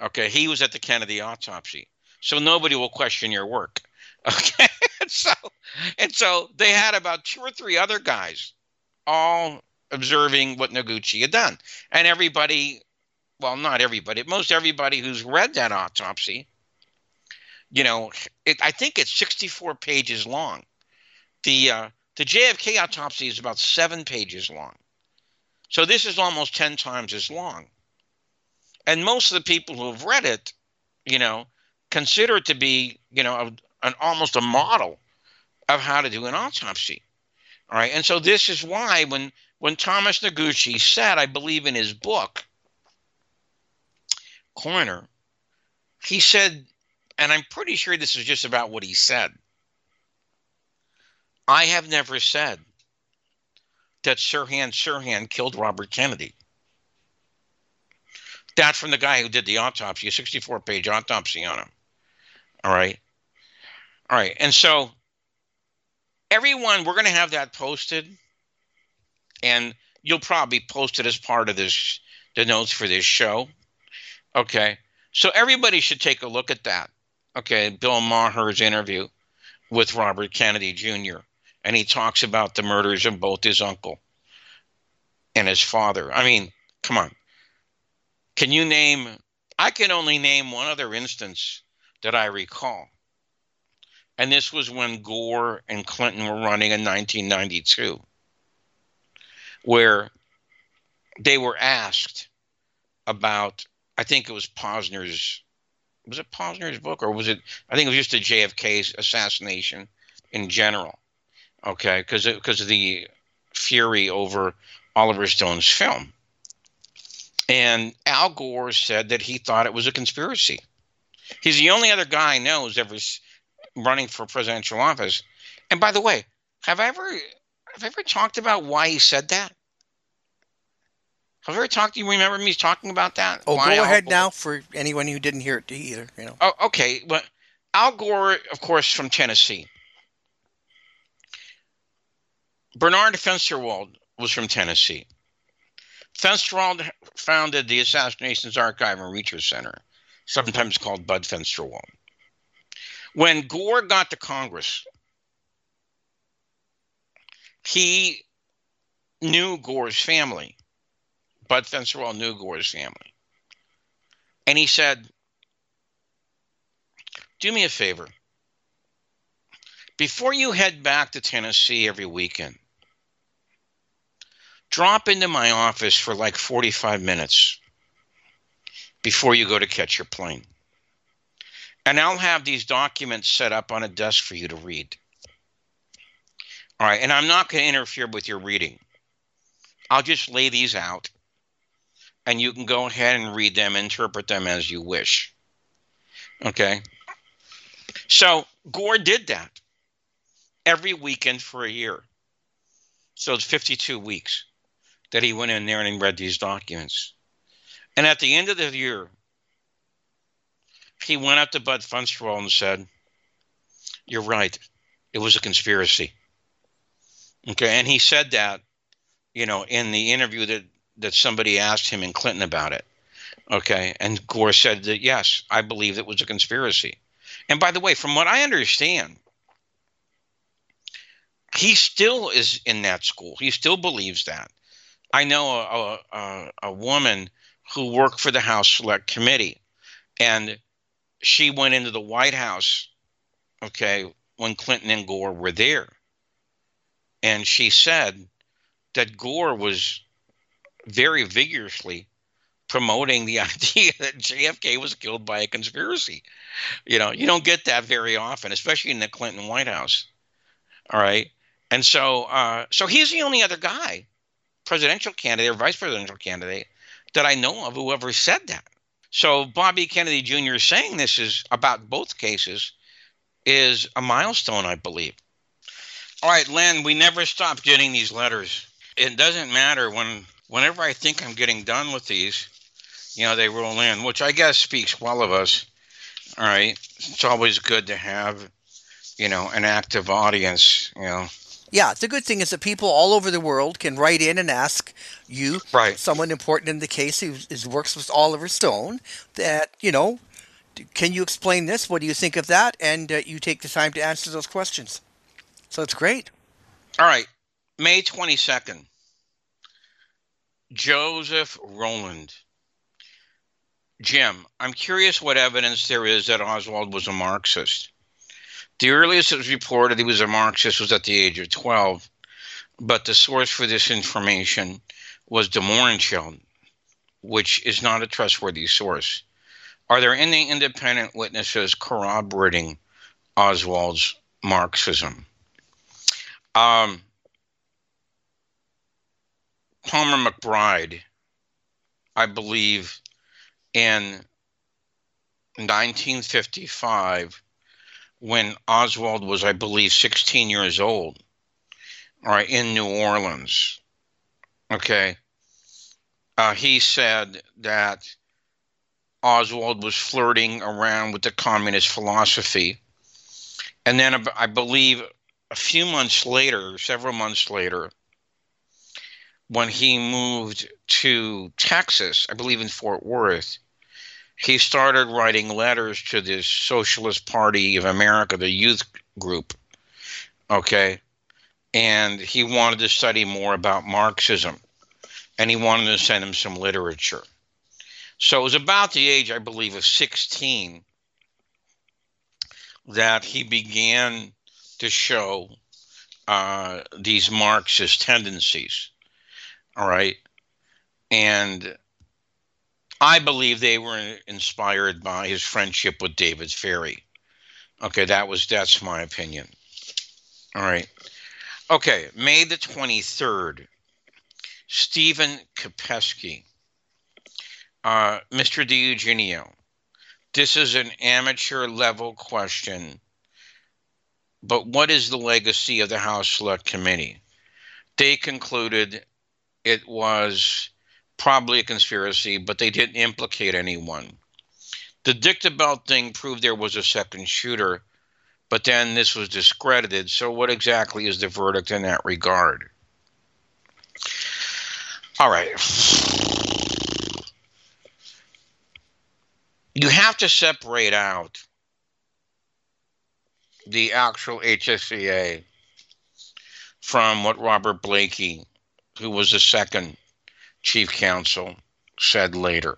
Okay, he was at the Kennedy autopsy, so nobody will question your work. Okay, and so and so they had about two or three other guys, all observing what Noguchi had done, and everybody, well, not everybody, most everybody who's read that autopsy, you know, it, I think it's 64 pages long. The uh, the JFK autopsy is about seven pages long. So this is almost 10 times as long. And most of the people who have read it, you know, consider it to be, you know, a, an almost a model of how to do an autopsy. All right. And so this is why when when Thomas Noguchi said, I believe in his book, Coroner, he said, and I'm pretty sure this is just about what he said. I have never said that Sirhan Sirhan killed Robert Kennedy. That's from the guy who did the autopsy, a 64 page autopsy on him. All right. All right. And so, everyone, we're going to have that posted. And you'll probably post it as part of this, the notes for this show. Okay. So, everybody should take a look at that. Okay. Bill Maher's interview with Robert Kennedy Jr and he talks about the murders of both his uncle and his father. I mean, come on. Can you name? I can only name one other instance that I recall. And this was when Gore and Clinton were running in 1992, where they were asked about, I think it was Posner's, was it Posner's book or was it, I think it was just the JFK's assassination in general okay, because of the fury over Oliver Stone's film. And Al Gore said that he thought it was a conspiracy. He's the only other guy I know who's ever running for presidential office. And by the way, have I ever have I ever talked about why he said that? Have I ever talked? You remember me talking about that? Oh, Why go Al ahead Gore- now for anyone who didn't hear it either. You know. Oh, okay. Well, Al Gore, of course, from Tennessee. Bernard Fensterwald was from Tennessee. Fensterwald founded the Assassinations Archive and Research Center, sometimes called Bud Fensterwald. When Gore got to Congress, he knew Gore's family. Bud Fensterwald knew Gore's family. And he said, Do me a favor. Before you head back to Tennessee every weekend, drop into my office for like 45 minutes before you go to catch your plane. And I'll have these documents set up on a desk for you to read. All right, and I'm not going to interfere with your reading. I'll just lay these out, and you can go ahead and read them, interpret them as you wish. Okay? So Gore did that. every weekend for a year. So it's 52 weeks that he went in there and he read these documents. And at the end of the year, he went up to Bud Fensterwald and said, You're right. It was a conspiracy. Okay. And he said that, you know, in the interview that, that somebody asked him in Clinton about it. Okay. And Gore said that, yes, I believe it was a conspiracy. And by the way, from what I understand, he still is in that school. He still believes that. I know a, a, a woman who worked for the House Select Committee, and she went into the White House, okay, when Clinton and Gore were there. And she said that Gore was very vigorously promoting the idea that JFK was killed by a conspiracy. You know, you don't get that very often, especially in the Clinton White House. All right. And so, uh, so he's the only other guy, presidential candidate or vice presidential candidate, that I know of who ever said that. So Bobby Kennedy Jr. saying this is about both cases is a milestone, I believe. All right, Len, we never stop getting these letters. It doesn't matter when whenever I think I'm getting done with these, you know, they roll in, which I guess speaks well of us. All right. It's always good to have, you know, an active audience, you know. Yeah, the good thing is that people all over the world can write in and ask you, Right. someone important in the case who is, works with Oliver Stone, that, you know, can you explain this? What do you think of that? And uh, you take the time to answer those questions. So it's great. All right. May 22nd. Joseph Roland. Jim, I'm curious what evidence there is that Oswald was a Marxist. The earliest it was reported he was a Marxist was at the age of 12, but the source for this information was De Mohrenschildt, which is not a trustworthy source. Are there any independent witnesses corroborating Oswald's Marxism? Um, Palmer McBride, I believe, in 1955, when Oswald was, I believe, 16 years old, all right, in New Orleans. Okay. Uh, he said that Oswald was flirting around with the communist philosophy. And then I believe a few months later, several months later, when he moved to Texas, I believe in Fort Worth, he started writing letters to the Socialist Party of America, the youth group. Okay. And he wanted to study more about Marxism. And he wanted to send him some literature. So it was about the age, I believe, of 16 that he began to show uh, these Marxist tendencies. All right. And I believe they were inspired by his friendship with David Ferrie. Okay, that was that's my opinion. All right. Okay, May the 23rd. Stephen Kopesky. Uh, Mr. DiEugenio, this is an amateur level question, but what is the legacy of the House Select Committee? They concluded it was probably a conspiracy, but they didn't implicate anyone. The Dictabelt thing proved there was a second shooter, but then this was discredited. So, what exactly is the verdict in that regard? All right. You have to separate out the actual HSCA from what Robert Blakey, who was the second chief counsel, said later.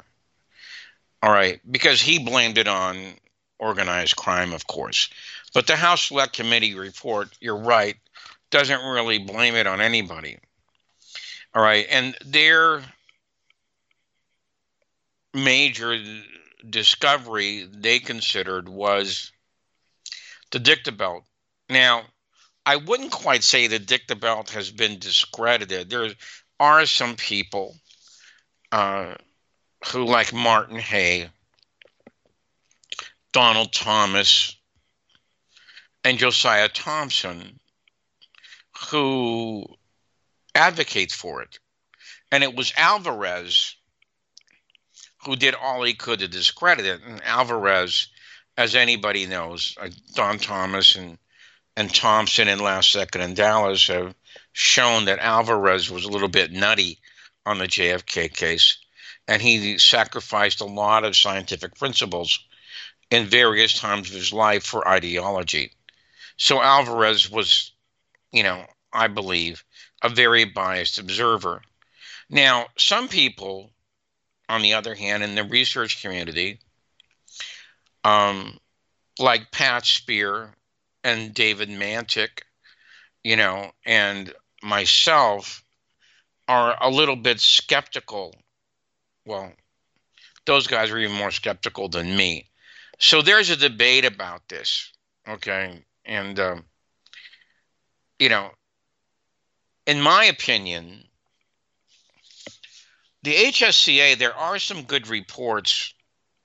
All right, because he blamed it on organized crime, of course. But the House Select Committee report, you're right, doesn't really blame it on anybody. All right, and their major discovery they considered was the Dictabelt. Now, I wouldn't quite say the Dictabelt has been discredited. There are some people uh, who, like Martin Hay, Donald Thomas, and Josiah Thompson, who advocates for it. And it was Alvarez who did all he could to discredit it. And Alvarez, as anybody knows, uh, Don Thomas and and Thompson and Last Second in Dallas have shown that Alvarez was a little bit nutty on the JFK case, and he sacrificed a lot of scientific principles in various times of his life for ideology. So Alvarez was, you know, I believe, a very biased observer. Now, some people, on the other hand, in the research community, um, like Pat Speer and David Mantik, you know, and myself are a little bit skeptical. Well, those guys are even more skeptical than me. So there's a debate about this, okay? And, um, you know, in my opinion, the HSCA, there are some good reports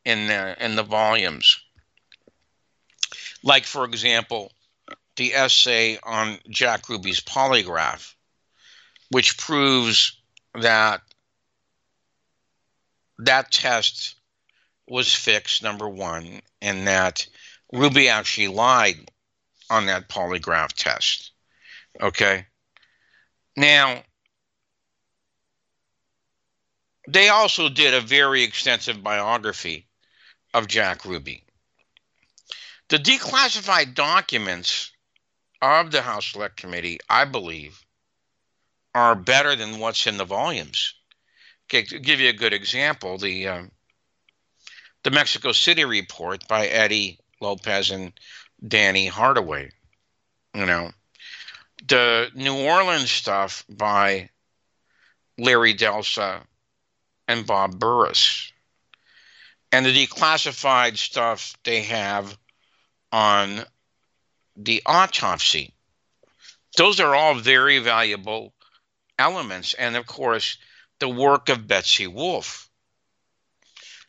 in the, in the volumes. Like, for example, the essay on Jack Ruby's polygraph, which proves that that test was fixed, number one, and that Ruby actually lied on that polygraph test. Okay. Now, they also did a very extensive biography of Jack Ruby. The declassified documents of the House Select Committee, I believe, are better than what's in the volumes. Okay, to give you a good example, the um, the Mexico City report by Eddie Lopez and Danny Hardaway. You know, the New Orleans stuff by Larry Delsa and Bob Buras, and the declassified stuff they have on the autopsy. Those are all very valuable elements. And of course, the work of Betsy Wolf.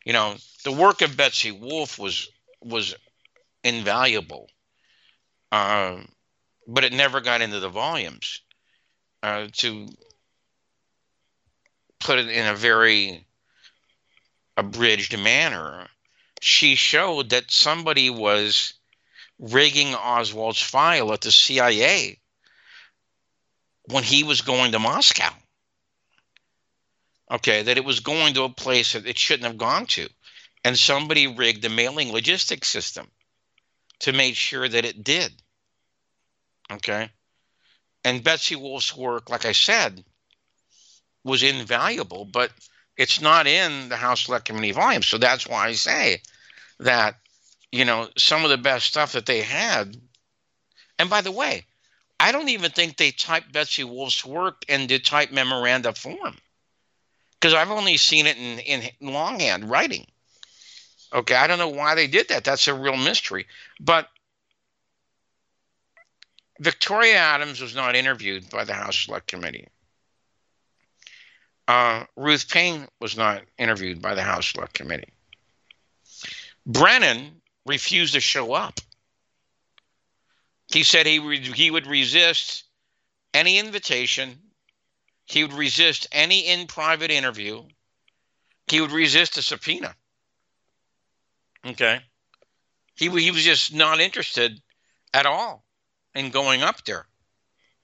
You know, the work of Betsy Wolf was was invaluable, um, but it never got into the volumes. Uh, to put it in a very abridged manner, she showed that somebody was rigging Oswald's file at the CIA when he was going to Moscow. Okay, that it was going to a place that it shouldn't have gone to. And somebody rigged the mailing logistics system to make sure that it did. Okay. And Betsy Wolf's work, like I said, was invaluable, but it's not in the House Select Committee volume. So that's why I say that, you know, some of the best stuff that they had. And by the way, I don't even think they typed Betsy Wolf's work into type memoranda form because I've only seen it in, in longhand writing. Okay, I don't know why they did that. That's a real mystery. But Victoria Adams was not interviewed by the House Select Committee. Uh, Ruth Paine was not interviewed by the House Select Committee. Brennan refused to show up. He said he, re- he would resist any invitation, he would resist any in private interview, he would resist a subpoena. Okay. He, he was just not interested at all in going up there.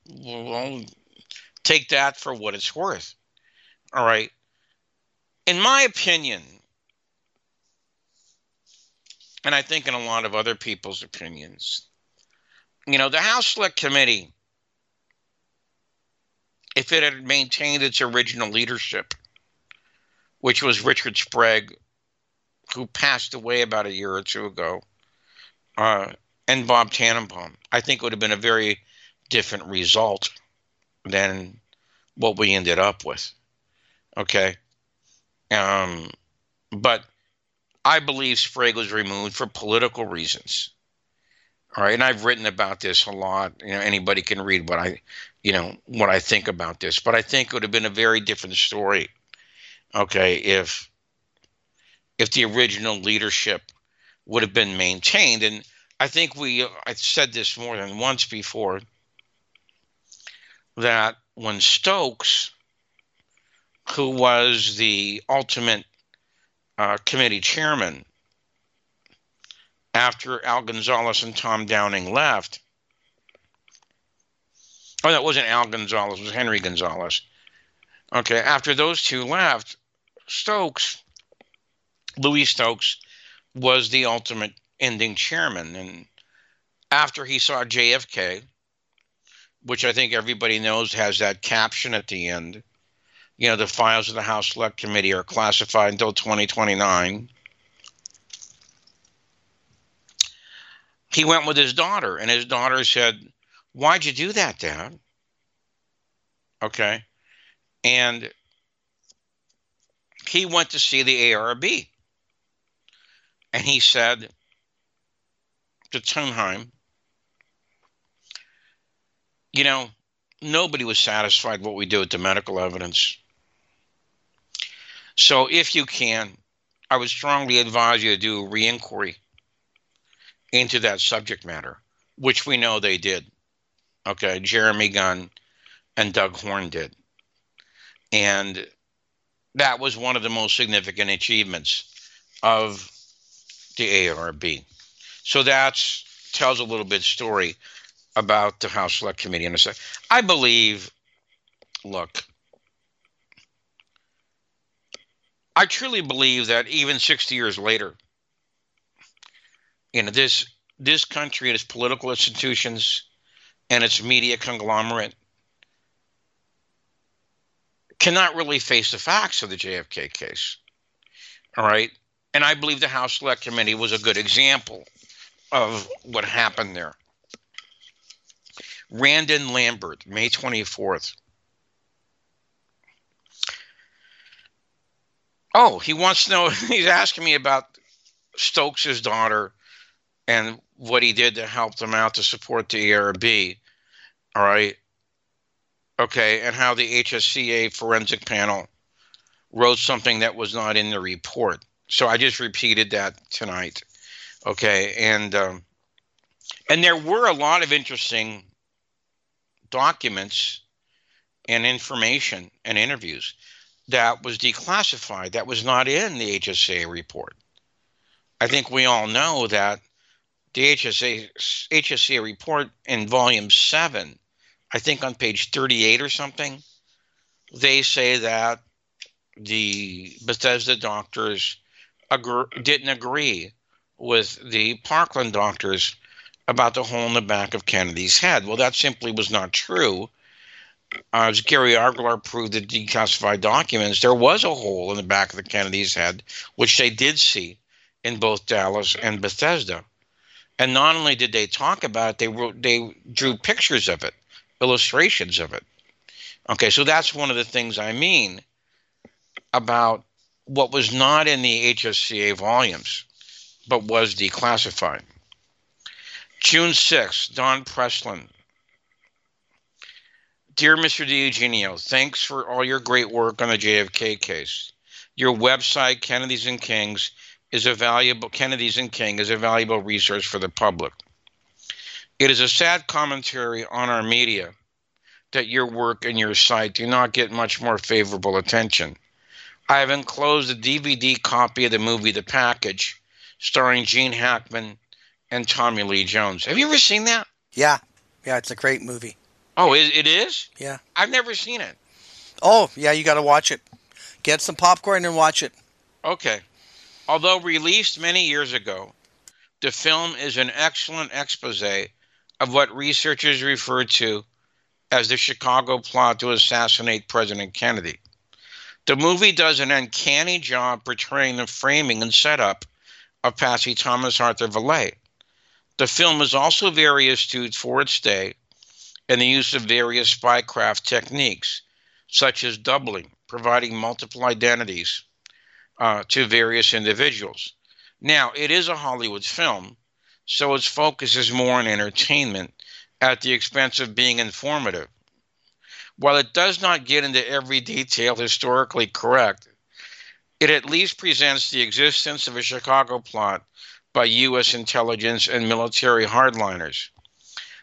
Well, take that for what it's worth. All right. In my opinion, and I think in a lot of other people's opinions, you know, the House Select Committee, if it had maintained its original leadership, which was Richard Sprague, who passed away about a year or two ago, uh, and Bob Tanenbaum, I think it would have been a very different result than what we ended up with. Okay. Um, but I believe Sprague was removed for political reasons. All right, and I've written about this a lot. You know, anybody can read what I, you know, what I think about this. But I think it would have been a very different story. Okay, if if the original leadership would have been maintained, and I think we, I said this more than once before. that when Stokes, who was the ultimate uh, committee chairman after Al Gonzalez and Tom Downing left, oh, that wasn't Al Gonzalez, it was Henry Gonzalez. Okay, after those two left, Stokes, Louis Stokes, was the ultimate ending chairman. And after he saw JFK, which I think everybody knows has that caption at the end, you know, the files of the House Select Committee are classified until 2029. He went with his daughter, and his daughter said, Why'd you do that, Dad? Okay. And he went to see the ARB. And he said to Tunheim, you know, nobody was satisfied what we do with the medical evidence. So if you can, I would strongly advise you to do a re-inquiry into that subject matter, which we know they did. Okay, Jeremy Gunn and Doug Horne did. And that was one of the most significant achievements of the ARB. So that tells a little bit story about the House Select Committee. And I believe, look, I truly believe that even 60 years later, you know, this this country and its political institutions and its media conglomerate cannot really face the facts of the JFK case. All right. And I believe the House Select Committee was a good example of what happened there. Randon Lambert, May 24th. Oh, he wants to know, he's asking me about Stokes' daughter and what he did to help them out to support the ARB. All right. Okay. And how the HSCA forensic panel wrote something that was not in the report. So I just repeated that tonight. Okay. And, um, and there were a lot of interesting documents and information and interviews that was declassified that was not in the HSA report. I think we all know that the HSA HSA report in volume 7, I think on page 38 or something, they say that the Bethesda doctors agr- didn't agree with the Parkland doctors about the hole in the back of Kennedy's head. Well, that simply was not true. Uh, as Gary Aguilar proved the declassified documents, there was a hole in the back of the Kennedy's head, which they did see in both Dallas and Bethesda. And not only did they talk about it, they wrote, they drew pictures of it, illustrations of it. Okay, so that's one of the things I mean about what was not in the HSCA volumes, but was declassified. June 6th, Don Preslin. Dear Mr. DiEugenio, thanks for all your great work on the JFK case. Your website, Kennedys and Kings, is a valuable Kennedys and King is a valuable resource for the public. It is a sad commentary on our media that your work and your site do not get much more favorable attention. I have enclosed a DVD copy of the movie The Package, starring Gene Hackman and Tommy Lee Jones. Have you ever seen that? Yeah. Yeah, it's a great movie. Oh, it, it is? Yeah. I've never seen it. Oh, yeah, you got to watch it. Get some popcorn and watch it. Okay. Although released many years ago, the film is an excellent expose of what researchers refer to as the Chicago plot to assassinate President Kennedy. The movie does an uncanny job portraying the framing and setup of Patsy Thomas Arthur Vallee. The film is also very astute for its day in the use of various spycraft techniques, such as doubling, providing multiple identities uh, to various individuals. Now, it is a Hollywood film, so its focus is more on entertainment at the expense of being informative. While it does not get into every detail historically correct, it at least presents the existence of a Chicago plot by U.S. intelligence and military hardliners.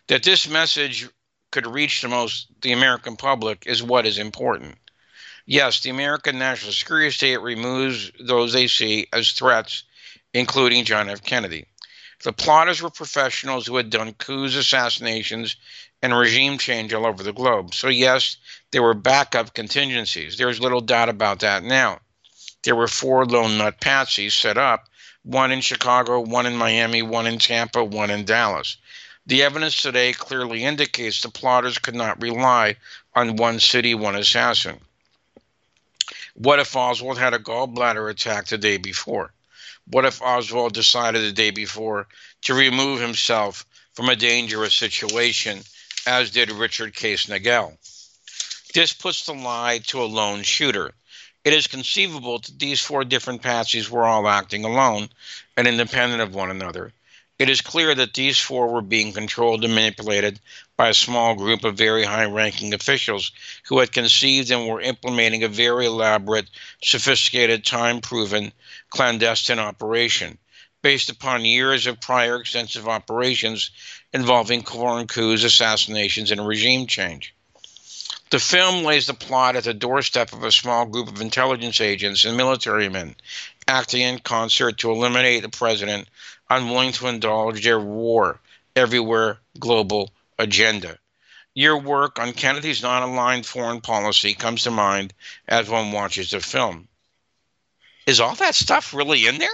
That this message could reach the most the American public is what is important. Yes, the American national security state removes those they see as threats, including John F. Kennedy. The plotters were professionals who had done coups, assassinations, and regime change all over the globe. So, yes, there were backup contingencies. There's little doubt about that now. There were four lone nut patsies set up one in Chicago, one in Miami, one in Tampa, one in Dallas. The evidence today clearly indicates the plotters could not rely on one city, one assassin. What if Oswald had a gallbladder attack the day before? What if Oswald decided the day before to remove himself from a dangerous situation, as did Richard Case Nagell? This puts the lie to a lone shooter. It is conceivable that these four different patsies were all acting alone and independent of one another. It is clear that these four were being controlled and manipulated by a small group of very high ranking officials who had conceived and were implementing a very elaborate, sophisticated, time proven, clandestine operation based upon years of prior extensive operations involving foreign coups, assassinations, and regime change. The film lays the plot at the doorstep of a small group of intelligence agents and military men acting in concert to eliminate the president unwilling to indulge their war everywhere global agenda. Your work on Kennedy's non aligned foreign policy comes to mind as one watches the film. Is all that stuff really in there?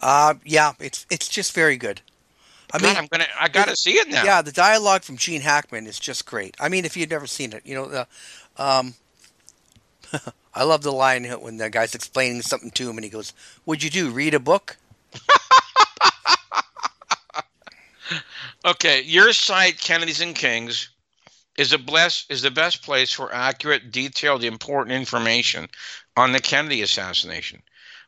Uh, yeah, it's it's just very good. I God, mean, I'm gonna, I gotta see it now. yeah, the dialogue from Gene Hackman is just great. I mean, if you've never seen it, you know, the, um, I love the line when the guy's explaining something to him, and he goes, "Would you do read a book?" Okay, your site, Kennedys and Kings, is the bless is the best place for accurate, detailed, important information on the Kennedy assassination.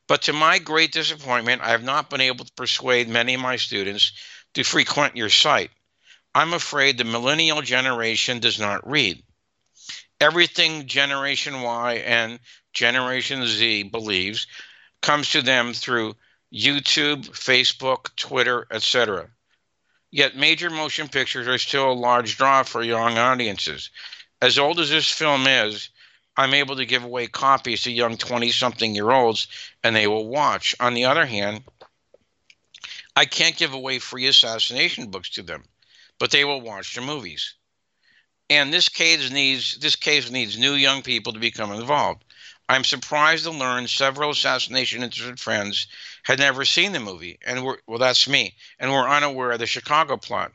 But to my great disappointment, I have not been able to persuade many of my students to frequent your site. I'm afraid the millennial generation does not read. Everything Generation Y and Generation Z believes comes to them through YouTube, Facebook, Twitter, etc. Yet major motion pictures are still a large draw for young audiences. As old as this film is, I'm able to give away copies to young 20 something year olds and they will watch. On the other hand, I can't give away free assassination books to them, but they will watch the movies. And this case needs this case needs new young people to become involved. I'm surprised to learn several assassination interested friends had never seen the movie, and were well, that's me, and were unaware of the Chicago plot.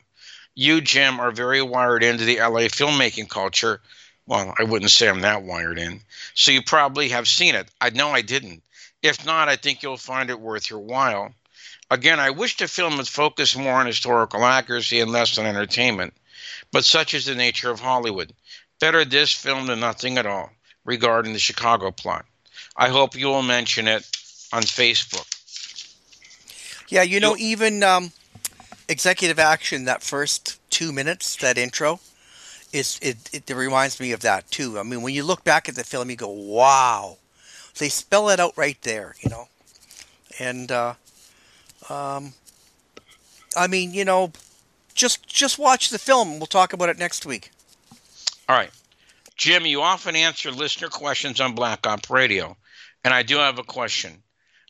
You, Jim, are very wired into the LA filmmaking culture. Well, I wouldn't say I'm that wired in. So you probably have seen it. I know I didn't. If not, I think you'll find it worth your while. Again, I wish the film would focus more on historical accuracy and less on entertainment, but such is the nature of Hollywood. Better this film than nothing at all regarding the Chicago plot. I hope you will mention it on Facebook. Yeah, you know, even um, executive action, that first two minutes, that intro, is it, it, it reminds me of that too. I mean, when you look back at the film, you go, "Wow!" They spell it out right there, you know. And uh, um, I mean, you know, just just watch the film. We'll talk about it next week. All right. Jim, you often answer listener questions on Black Op Radio, and I do have a question.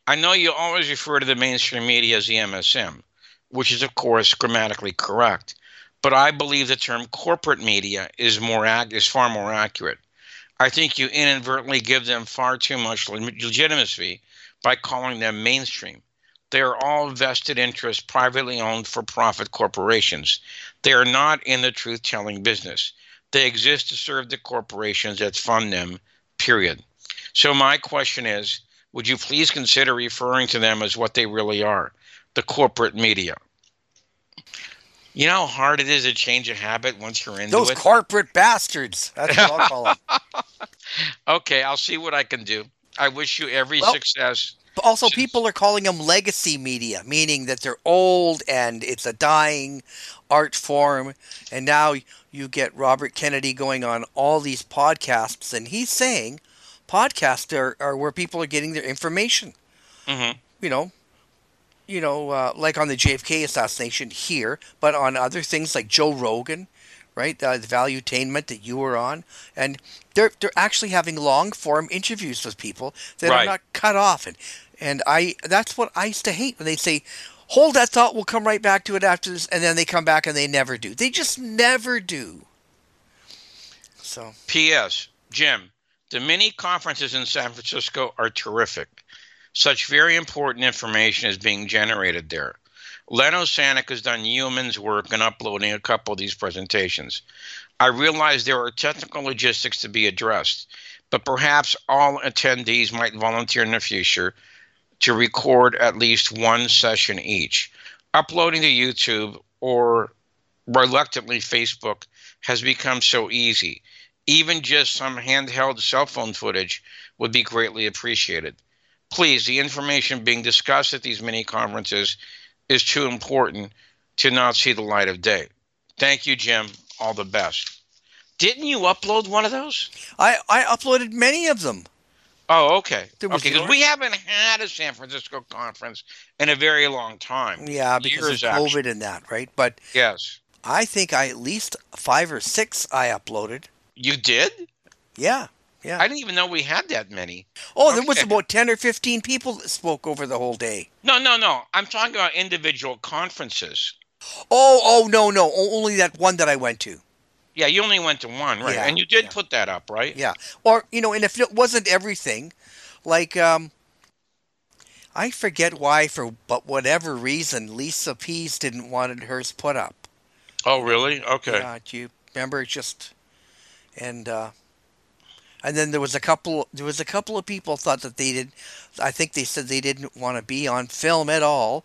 I know you always refer to the mainstream media as the MSM, which is, of course, grammatically correct, but I believe the term corporate media is more is far more accurate. I think you inadvertently give them far too much le- legitimacy by calling them mainstream. They are all vested interests, privately owned for profit corporations. They are not in the truth telling business. They exist to serve the corporations that fund them, period. So, my question is would you please consider referring to them as what they really are the corporate media? You know how hard it is to change a habit once you're into Those it? corporate bastards. That's what I'll call them. okay, I'll see what I can do. I wish you every Well- success. But also, people are calling them legacy media, meaning that they're old and it's a dying art form. And now you get Robert Kennedy going on all these podcasts, and he's saying podcasts are, are where people are getting their information. Mhm. You know, you know, uh, like on the JFK assassination here, but on other things like Joe Rogan, right? Uh, the Valuetainment that you were on, and they're they're actually having long form interviews with people that Right. are not cut off, and and I that's what I used to hate when they say. Hold that thought. We'll come right back to it after this, and then they come back and they never do. They just never do. So P.S. Jim, the mini conferences in San Francisco are terrific. Such very important information is being generated there. Len Osanic has done yeoman's work in uploading a couple of these presentations. I realize there are technical logistics to be addressed, but perhaps all attendees might volunteer in the future to record at least one session each. Uploading to YouTube or reluctantly Facebook has become so easy. Even just some handheld cell phone footage would be greatly appreciated. Please, the information being discussed at these mini conferences is too important to not see the light of day. Thank you, Jim. All the best. Didn't you upload one of those? I I uploaded many of them. Oh, okay. Okay, because we haven't had a San Francisco conference in a very long time. Yeah, because Years, of actually. COVID and that, right? But Yes. I think I at least five or six I uploaded. You did? Yeah, yeah. I didn't even know we had that many. oh, there was about ten or fifteen people that spoke over the whole day. No, no, no. I'm talking about individual conferences. Oh, oh no, no, only that one that I went to. Yeah, you only went to one, right? Yeah, and you did yeah. put that up, right? Yeah, or you know, and if it wasn't everything, like um, I forget why for but whatever reason, Lisa Pease didn't wanted hers put up. Oh, really? Okay. Yeah, do you remember? Just and uh, and then there was a couple. There was a couple of people thought that they did. I think they said they didn't want to be on film at all.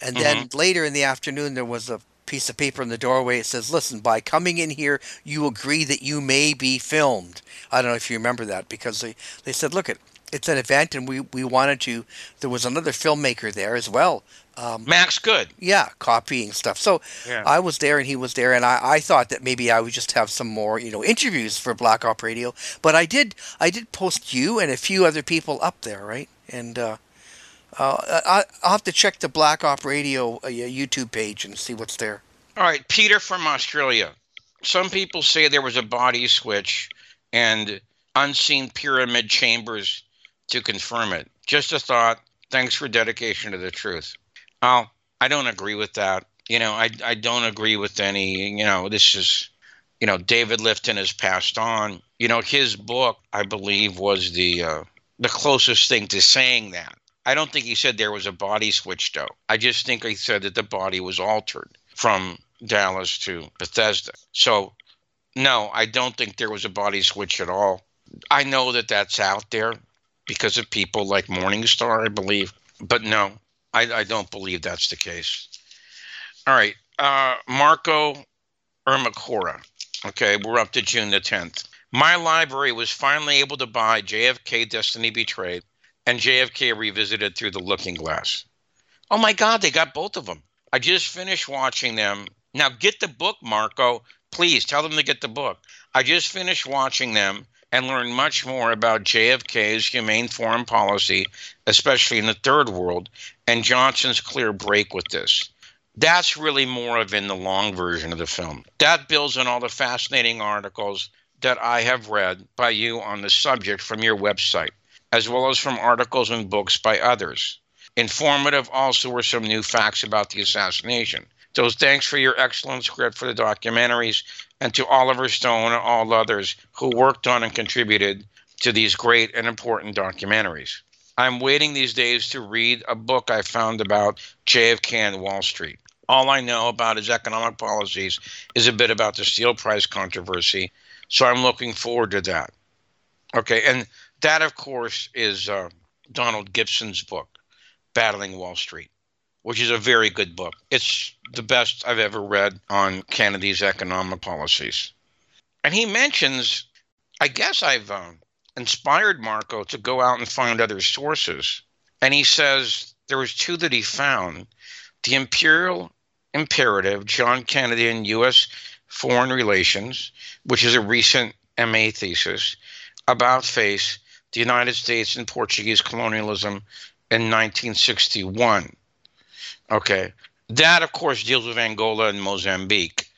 And then mm-hmm. later in the afternoon, there was a piece of paper in the doorway. It says, "Listen, by coming in here, you agree that you may be filmed." I don't know if you remember that because they they said, "Look, it it's an event, and we we wanted to." There was another filmmaker there as well. Um, Max Good. yeah, copying stuff. So Yeah. I was there and he was there, and I, I thought that maybe I would just have some more, you know, interviews for Black Op Radio. But I did, I did post you and a few other people up there, right? And uh, uh, I, I'll have to check the Black Op Radio uh, YouTube page and see what's there. All right, Peter from Australia. Some people say there was a body switch and unseen pyramid chambers to confirm it. Just a thought. Thanks for dedication to the truth. Oh, I don't agree with that. You know, I I don't agree with any. You know, this is, you know, David Lifton has passed on. You know, his book, I believe, was the uh, the closest thing to saying that. I don't think he said there was a body switch, though. I just think he said that the body was altered from Dallas to Bethesda. So, no, I don't think there was a body switch at all. I know that that's out there because of people like Morningstar, I believe. But no, I, I don't believe that's the case. All right. Uh, Marco Ermacora. Okay, we're up to June the 10th. My library was finally able to buy JFK Destiny Betrayed and JFK Revisited through the Looking Glass. Oh my God, they got both of them. I just finished watching them. Now get the book, Marco. Please tell them to get the book. I just finished watching them and learn much more about JFK's humane foreign policy, especially in the third world, and Johnson's clear break with this. That's really more of in the long version of the film. That builds on all the fascinating articles that I have read by you on the subject from your website, as well as from articles and books by others. Informative also were some new facts about the assassination. So thanks for your excellent script for the documentaries and to Oliver Stone and all others who worked on and contributed to these great and important documentaries. I'm waiting these days to read a book I found about JFK and Wall Street. All I know about his economic policies is a bit about the steel price controversy, so I'm looking forward to that. Okay, and that, of course, is uh, Donald Gibson's book, Battling Wall Street, which is a very good book. It's the best I've ever read on Kennedy's economic policies. And he mentions, I guess I've um, inspired Marco to go out and find other sources. And he says there was two that he found. The Imperial Imperative, John Kennedy and U.S. Foreign Relations, which is a recent MA thesis, about face, the United States and Portuguese colonialism in 1961. Okay. That, of course, deals with Angola and Mozambique,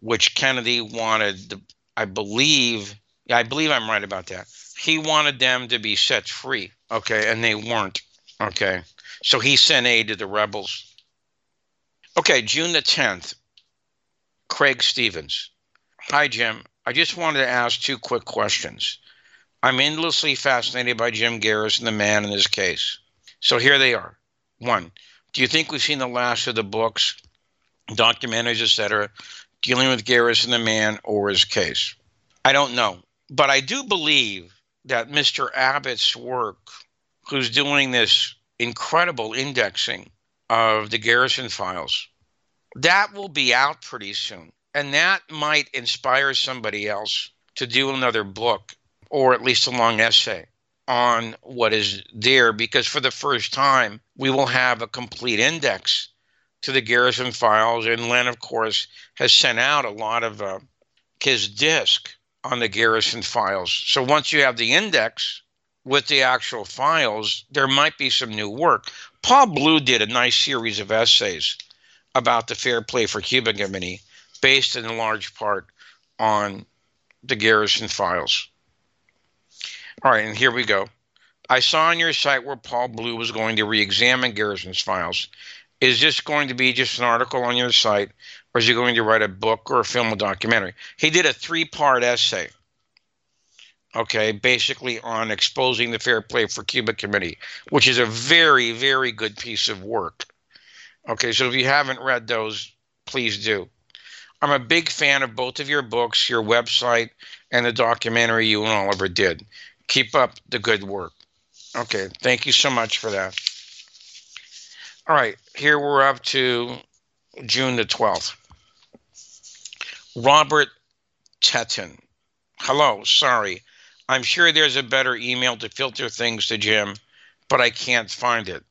which Kennedy wanted, the, I believe, I believe I'm right about that. He wanted them to be set free. Okay. And they weren't. Okay. So he sent aid to the rebels. Okay. June the 10th, Craig Stevens. Hi, Jim. I just wanted to ask two quick questions. I'm endlessly fascinated by Jim Garrison, the man in this case. So here they are. One, do you think we've seen the last of the books, documentaries, etc., dealing with Garrison, the man, or his case? I don't know. But I do believe that Mr. Abbott's work, who's doing this incredible indexing of the Garrison files, that will be out pretty soon. And that might inspire somebody else to do another book or at least a long essay on what is there because for the first time we will have a complete index to the Garrison files. And Len, of course, has sent out a lot of uh, his disc on the Garrison files. So once you have the index with the actual files, there might be some new work. Paul Bleau did a nice series of essays about the Fair Play for Cuba Committee, based in large part on the Garrison files. All right, and here we go. I saw on your site where Paul Bleau was going to re examine Garrison's files. Is this going to be just an article on your site, or is he going to write a book or a film or documentary? He did a three part essay, okay, basically on exposing the Fair Play for Cuba Committee, which is a very, very good piece of work. Okay, so if you haven't read those, please do. I'm a big fan of both of your books, your website, and the documentary you and Oliver did. Keep up the good work. Okay, thank you so much for that. All right, here we're up to June the 12th. Robert Teton. Hello, sorry. I'm sure there's a better email to filter things to Jim, but I can't find it.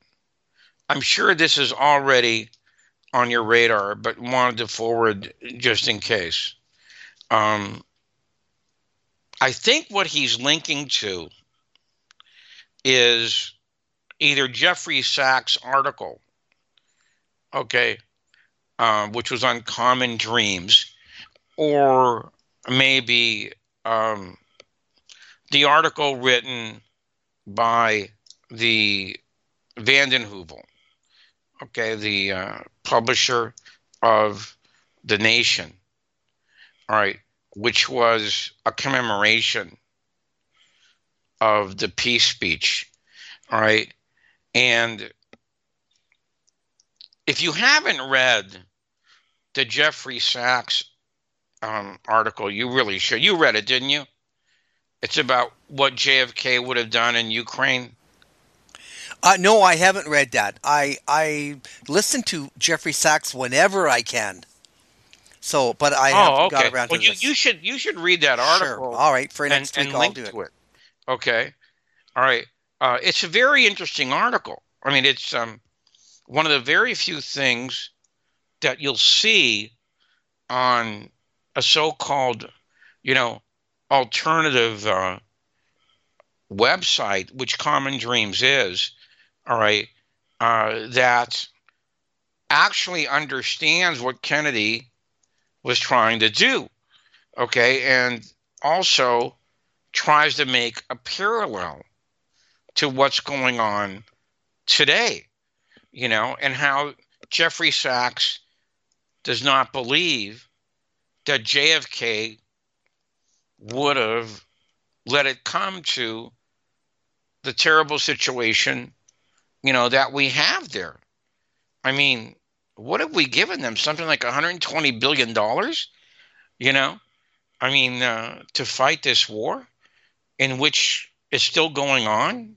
I'm sure this is already on your radar, but wanted to forward just in case. Um, I think what he's linking to is either Jeffrey Sachs' article, okay, um, which was on common dreams, or maybe um, the article written by the Vanden Heuvel, okay, the uh, publisher of The Nation, all right, which was a commemoration of the peace speech. All right. And if you haven't read the Jeffrey Sachs um, article, you really should. You read it, didn't you? It's about what JFK would have done in Ukraine. Uh, no, I haven't read that. I I listen to Jeffrey Sachs whenever I can. So, but I oh, okay. got around well, to you, this. you should you should read that Sure. article. All right, for next and week I'll link do it. it. Okay. All right. Uh, it's a very interesting article. I mean, it's um, one of the very few things that you'll see on a so-called, you know, alternative uh, website, which Common Dreams is. All right, uh, that actually understands what Kennedy was trying to do. Okay, and also tries to make a parallel to what's going on today, you know, and how Jeffrey Sachs does not believe that JFK would have let it come to the terrible situation, you know, that we have there. I mean, what have we given them? Something like 120 billion dollars, you know? I mean, uh, to fight this war, in which is still going on.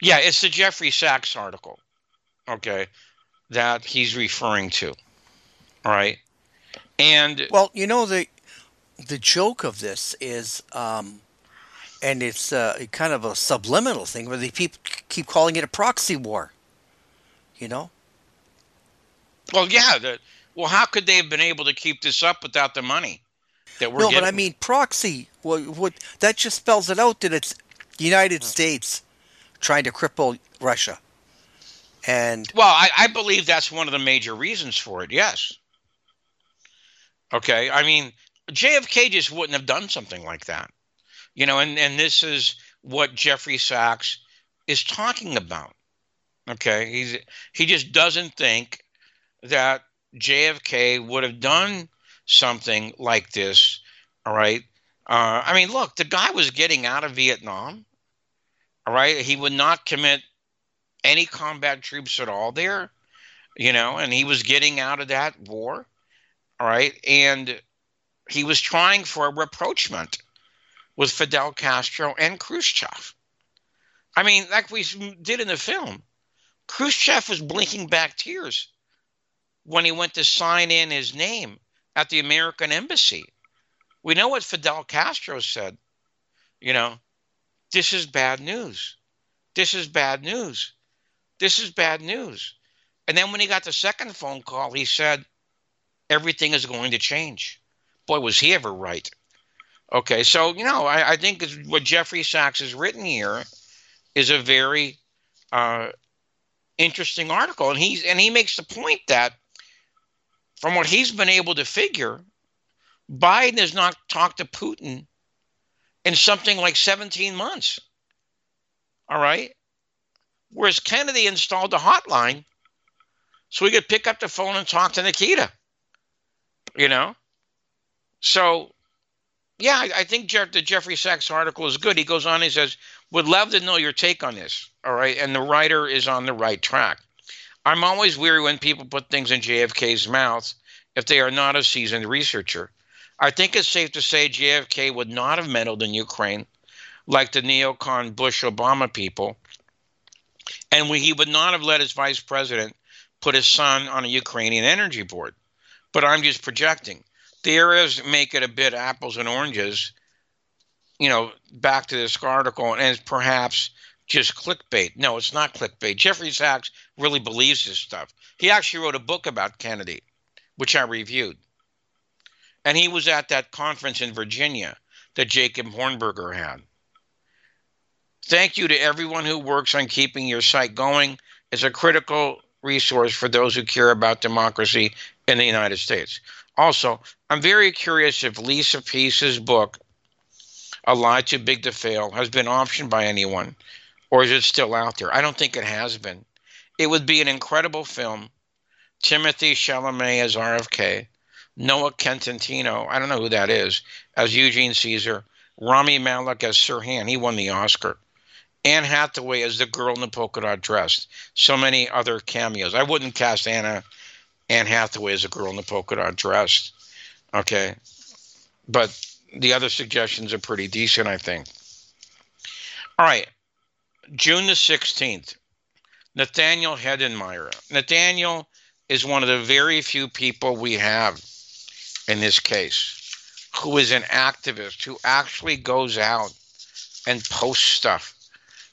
Yeah, it's the Jeffrey Sachs article, okay, that he's referring to. All right, and Well, you know the the joke of this is, um, and it's uh, kind of a subliminal thing where they keep keep calling it a proxy war. You know, well, yeah, the, well, how could they have been able to keep this up without the money that we're no, getting? but I mean proxy. What, what that just spells it out that it's the United hmm. States trying to cripple Russia. And Well, I, I believe that's one of the major reasons for it. Yes. Okay. I mean, JFK just wouldn't have done something like that. You know, and, and this is what Jeffrey Sachs is talking about. Okay. He's he just doesn't think that JFK would have done something like this. All right. Uh, I mean, look, the guy was getting out of Vietnam. All right. He would not commit any combat troops at all there, you know, and he was getting out of that war. All right. And he was trying for a rapprochement with Fidel Castro and Khrushchev. I mean, like we did in the film, Khrushchev was blinking back tears when he went to sign in his name at the American embassy. We know what Fidel Castro said. You know, this is bad news. This is bad news. This is bad news. And then when he got the second phone call, he said, everything is going to change. Boy, was he ever right. Okay, so, you know, I, I think what Jeffrey Sachs has written here is a very uh, interesting article. And, he's, and he makes the point that from what he's been able to figure, Biden has not talked to Putin in something like 17 months. All right. Whereas Kennedy installed a hotline so he could pick up the phone and talk to Nikita. You know? So, yeah, I, I think Jeff, the Jeffrey Sachs article is good. He goes on, he says, would love to know your take on this. All right. And the writer is on the right track. I'm always weary when people put things in JFK's mouth if they are not a seasoned researcher. I think it's safe to say JFK would not have meddled in Ukraine like the neocon Bush Obama people, and he would not have let his vice president put his son on a Ukrainian energy board. But I'm just projecting. The areas make it a bit apples and oranges, you know, back to this article, and perhaps just clickbait. No, it's not clickbait. Jeffrey Sachs really believes this stuff. He actually wrote a book about Kennedy, which I reviewed. And he was at that conference in Virginia that Jacob Hornberger had. Thank you to everyone who works on keeping your site going. It's a critical resource for those who care about democracy in the United States. Also, I'm very curious if Lisa Pease's book, A Lie Too Big to Fail, has been optioned by anyone, or is it still out there? I don't think it has been. It would be an incredible film. Timothy Chalamet as RFK, Noah Centineo, I don't know who that is, as Eugene Cesar, Rami Malek as Sirhan, he won the Oscar. Anne Hathaway as the girl in the polka dot dress. So many other cameos. I wouldn't cast Anna Anne Hathaway as a girl in the polka dot dress. Okay. But the other suggestions are pretty decent, I think. All right. June the 16th. Nathaniel Hedenmeyer. Nathaniel is one of the very few people we have in this case who is an activist who actually goes out and posts stuff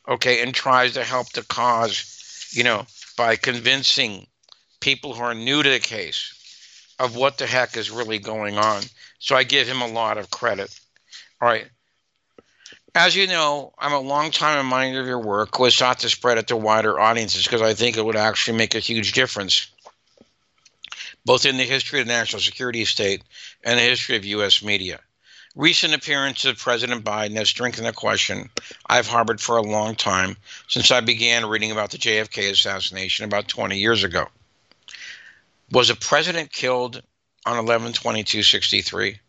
okay, and tries to help the cause, you know, by convincing people who are new to the case of what the heck is really going on. So I give him a lot of credit. All right. As you know, I'm a long time reminder of your work, who has sought to spread it to wider audiences because I think it would actually make a huge difference, both in the history of the national security state and the history of U.S. media. Recent appearances of President Biden have strengthened a question I've harbored for a long time since I began reading about the JFK assassination about 20 years ago. Was a president killed on 11 22 63,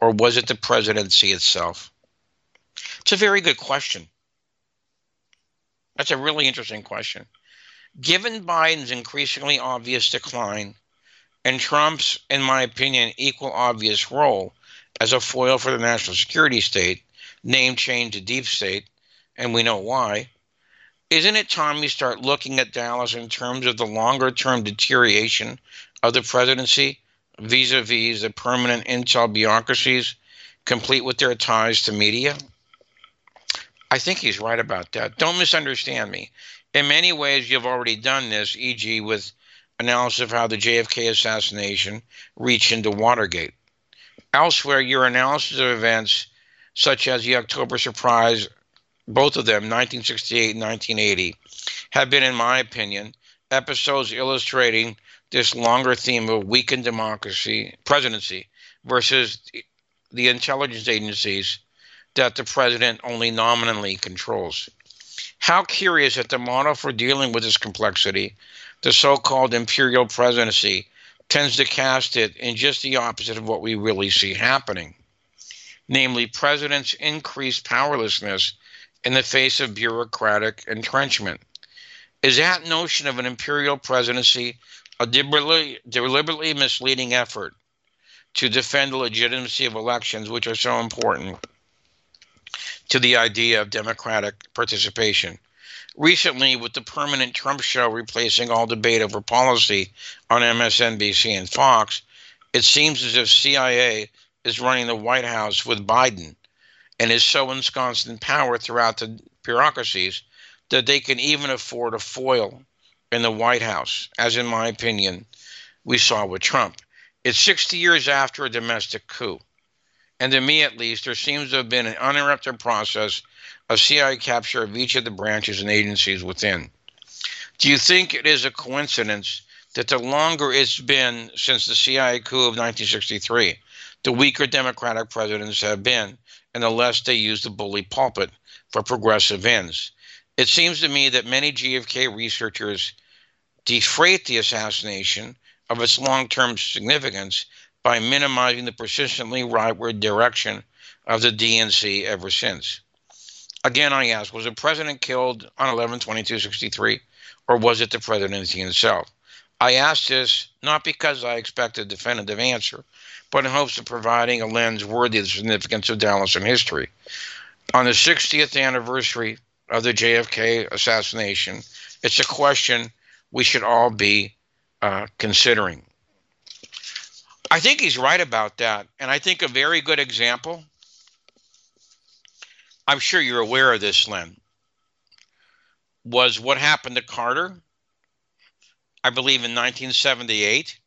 or was it the presidency itself? It's a very good question. That's a really interesting question. Given Biden's increasingly obvious decline and Trump's, in my opinion, equal obvious role as a foil for the national security state, name change to deep state, and we know why. Isn't it time we start looking at Dallas in terms of the longer term deterioration of the presidency vis a vis the permanent intel bureaucracies, complete with their ties to media? I think he's right about that. Don't misunderstand me. In many ways, you've already done this, e.g., with analysis of how the JFK assassination reached into Watergate. Elsewhere, your analysis of events such as the October surprise, both of them, 1968 and 1980, have been, in my opinion, episodes illustrating this longer theme of weakened democracy, presidency, versus the intelligence agencies that the president only nominally controls. How curious that the model for dealing with this complexity, the so called imperial presidency, tends to cast it in just the opposite of what we really see happening namely, presidents' increased powerlessness in the face of bureaucratic entrenchment. Is that notion of an imperial presidency a deliberately, misleading effort to defend the legitimacy of elections, which are so important to the idea of democratic participation? Recently, with the permanent Trump show replacing all debate over policy on MSNBC and Fox, it seems as if CIA is running the White House with Biden and is so ensconced in power throughout the bureaucracies that they can even afford a foil in the White House, as in my opinion, we saw with Trump. It's 60 years after a domestic coup. And to me, at least, there seems to have been an uninterrupted process of CIA capture of each of the branches and agencies within. Do you think it is a coincidence that the longer it's been since the CIA coup of 1963, the weaker Democratic presidents have been, and the less they use the bully pulpit for progressive ends? It seems to me that many JFK researchers defrate the assassination of its long term significance by minimizing the persistently rightward direction of the DNC ever since. Again, I ask, was the president killed on 11 22 63, or was it the presidency himself? I ask this not because I expect a definitive answer, but in hopes of providing a lens worthy of the significance of Dallas in history. On the 60th anniversary of the JFK assassination, it's a question we should all be uh, considering. I think he's right about that. And I think a very good example, I'm sure you're aware of this, Len, was what happened to Carter, I believe in 1978.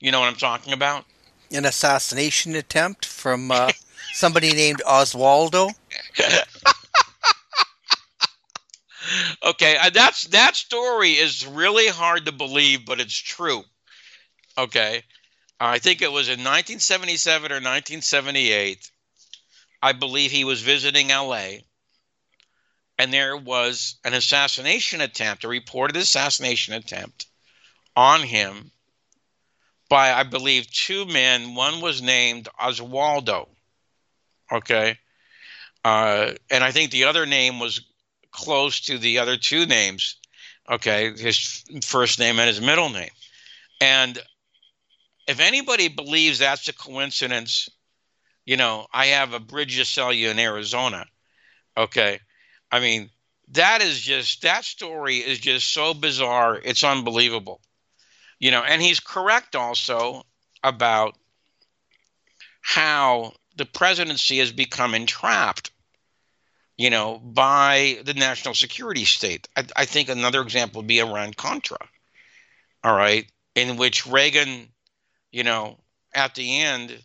You know what I'm talking about? An assassination attempt from uh, somebody named Oswaldo. okay, uh, that's that story is really hard to believe, but it's true. Okay, I think it was in 1977 or 1978. I believe he was visiting L.A. and there was an assassination attempt, a reported assassination attempt on him by, I believe, two men. One was named Oswaldo. Okay. Uh, and I think the other name was close to the other two names. Okay, his first name and his middle name. And if anybody believes that's a coincidence, you know, I have a bridge to sell you in Arizona. Okay. I mean, that is just, that story is just so bizarre. It's unbelievable. You know, and he's correct also about how the presidency has become entrapped you know, by the national security state. I, I think another example would be Iran Contra, all right, in which Reagan, you know, at the end,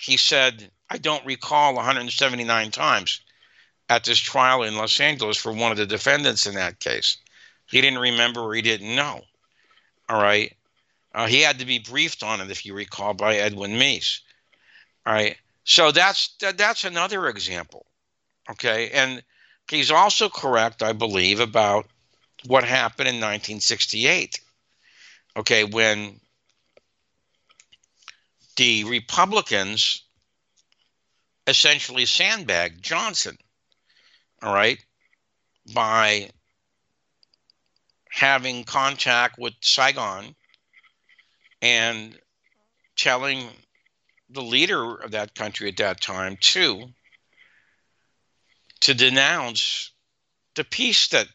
he said, I don't recall 179 times at this trial in Los Angeles for one of the defendants in that case. He didn't remember or he didn't know. All right. Uh, he had to be briefed on it, if you recall, by Edwin Meese. All right. So that's that, that's another example. Okay. And he's also correct, I believe, about what happened in 1968. Okay. When the Republicans essentially sandbagged Johnson. All right. By having contact with Saigon and telling the leader of that country at that time, too, to denounce the peace that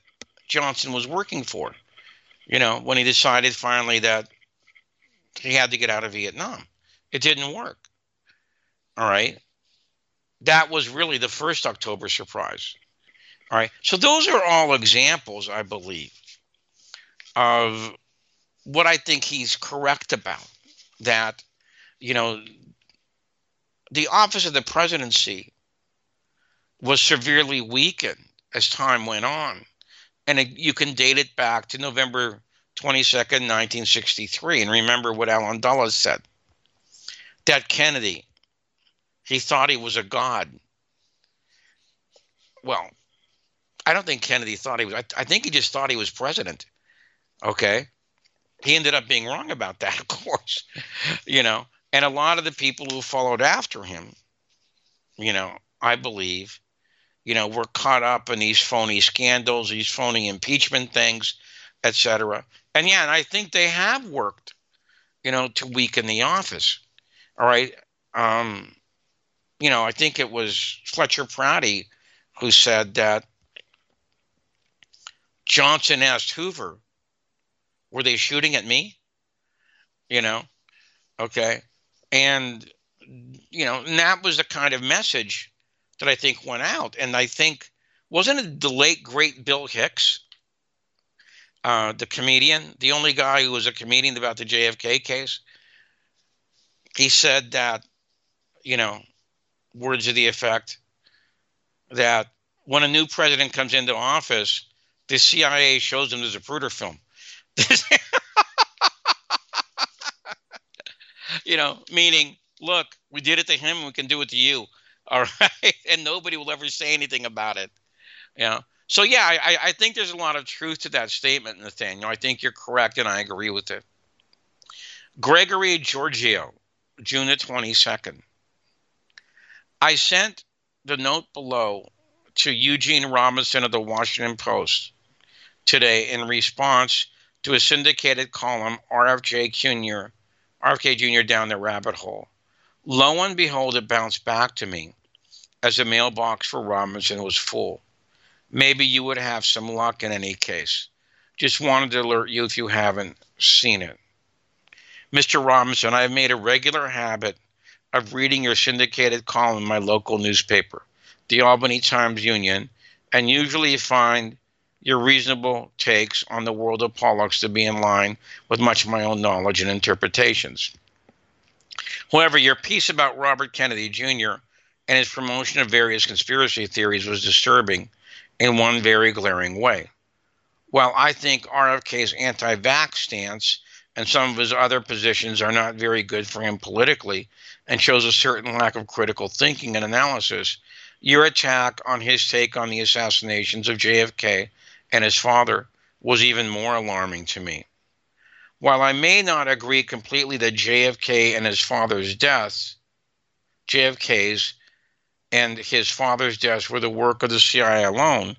Johnson was working for. You know, when he decided finally that he had to get out of Vietnam, it didn't work. All right. That was really the first October surprise. All right. So those are all examples, I believe, of what I think he's correct about. That, you know, the office of the presidency was severely weakened as time went on and it, you can date it back to November 22nd, 1963. And remember what Allen Dulles said that Kennedy, he thought he was a god. Well, I don't think Kennedy thought he was, I, I think he just thought he was president. Okay. He ended up being wrong about that, of course, you know. And a lot of the people who followed after him, you know, I believe, you know, were caught up in these phony scandals, these phony impeachment things, etc. And yeah, and I think they have worked, you know, to weaken the office. All right. Um, you know, I think it was Fletcher Prouty who said that Johnson asked Hoover, were they shooting at me? You know, okay. And, you know, and that was the kind of message that I think went out. And I think, wasn't it the late, great Bill Hicks, uh, the comedian, the only guy who was a comedian about the JFK case? He said that, you know, words of the effect that when a new president comes into office, the CIA shows them the Zapruder film. you know, meaning, look, we did it to him, we can do it to you. All right. And nobody will ever say anything about it. You know. So yeah, I, I think there's a lot of truth to that statement, Nathaniel. I think you're correct and I agree with it. Gregory Giorgio, June the 22nd. I sent the note below to Eugene Robinson of the Washington Post today in response to a syndicated column, RFJ Jr., RFK Jr. down the rabbit hole. Lo and behold, it bounced back to me as the mailbox for Robinson was full. Maybe you would have some luck in any case. Just wanted to alert you if you haven't seen it. Mr. Robinson, I have made a regular habit of reading your syndicated column in my local newspaper, the Albany Times Union, and usually find your reasonable takes on the world of politics to be in line with much of my own knowledge and interpretations. However, your piece about Robert Kennedy Jr. and his promotion of various conspiracy theories was disturbing in one very glaring way. While I think RFK's anti vax stance and some of his other positions are not very good for him politically and shows a certain lack of critical thinking and analysis, your attack on his take on the assassinations of JFK and his father was even more alarming to me. While I may not agree completely that JFK and his father's deaths, JFK's and his father's deaths were the work of the CIA alone,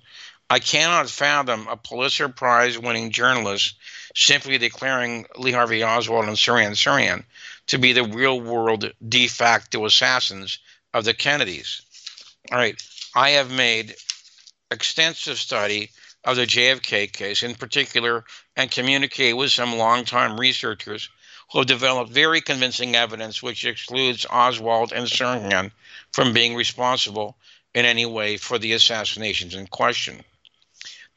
I cannot fathom a Pulitzer Prize winning journalist simply declaring Lee Harvey Oswald and Sirhan Sirhan to be the real world de facto assassins of the Kennedys. All right, I have made extensive study of the JFK case in particular and communicate with some longtime researchers who have developed very convincing evidence which excludes Oswald and Sirhan from being responsible in any way for the assassinations in question.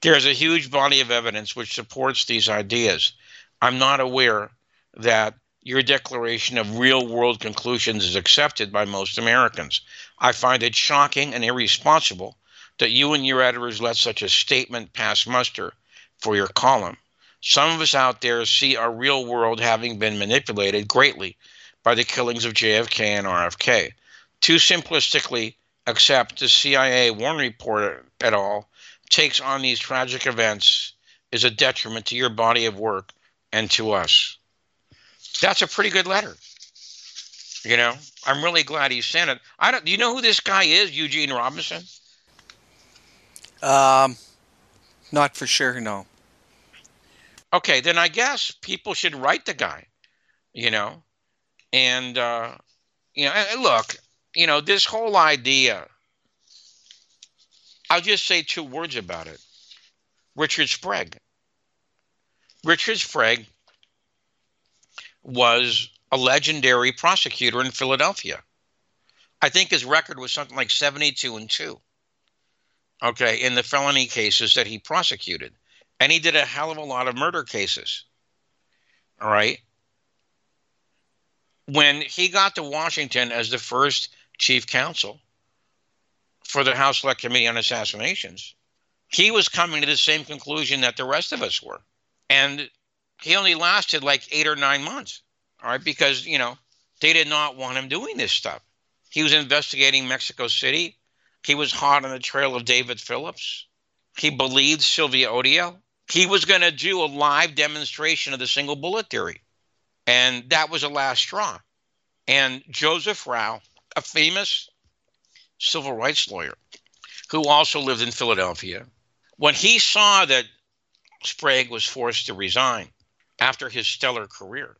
There is a huge body of evidence which supports these ideas. I'm not aware that your declaration of real world conclusions is accepted by most Americans. I find it shocking and irresponsible that you and your editors let such a statement pass muster for your column. Some of us out there see our real world having been manipulated greatly by the killings of JFK and RFK. Too simplistically accept the CIA Warren report at all takes on these tragic events is a detriment to your body of work and to us. That's a pretty good letter. You know, I'm really glad he sent it. I don't. Do you know who this guy is, Eugene Robinson? Um, not for sure, no. Okay, then I guess people should write the guy, you know, and uh, you know, look, you know, this whole idea. I'll just say two words about it. Richard Sprague. Richard Sprague was a legendary prosecutor in Philadelphia. I think his record was something like 72 and 2 okay, in the felony cases that he prosecuted. And he did a hell of a lot of murder cases. All right. When he got to Washington as the first chief counsel for the House Select Committee on Assassinations, he was coming to the same conclusion that the rest of us were. And he only lasted like eight or nine months. All right, because, you know, they did not want him doing this stuff. He was investigating Mexico City. He was hot on the trail of David Phillips. He believed Sylvia Odio. He was going to do a live demonstration of the single bullet theory. And that was a last straw. And Joseph Rao, a famous civil rights lawyer who also lived in Philadelphia, when he saw that Sprague was forced to resign after his stellar career,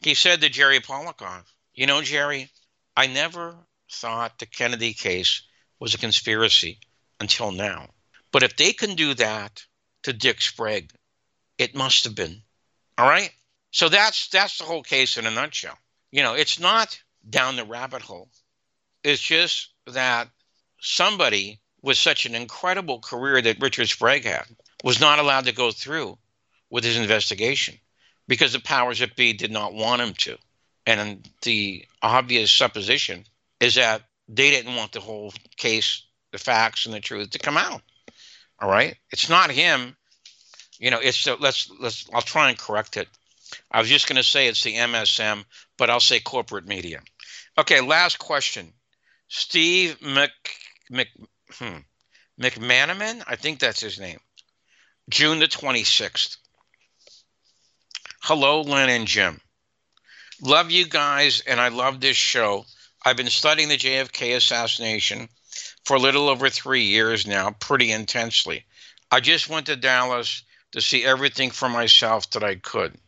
he said to Jerry Policoff, You know, Jerry, I never thought the Kennedy case was a conspiracy until now. But if they can do that to Dick Sprague, it must have been. All right? So that's that's the whole case in a nutshell. You know, it's not down the rabbit hole. It's just that somebody with such an incredible career that Richard Sprague had was not allowed to go through with his investigation because the powers that be did not want him to. And the obvious supposition is that they didn't want the whole case, the facts, and the truth to come out. All right, it's not him. You know, it's uh, let's let's. I'll try and correct it. I was just going to say it's the MSM, but I'll say corporate media. Okay, last question. Steve Mc, Mc, hmm, McManaman, I think that's his name. June the 26th. Hello, Len and Jim. Love you guys, and I love this show. I've been studying the JFK assassination for a little over three years now, pretty intensely. I just went to Dallas to see everything for myself that I could.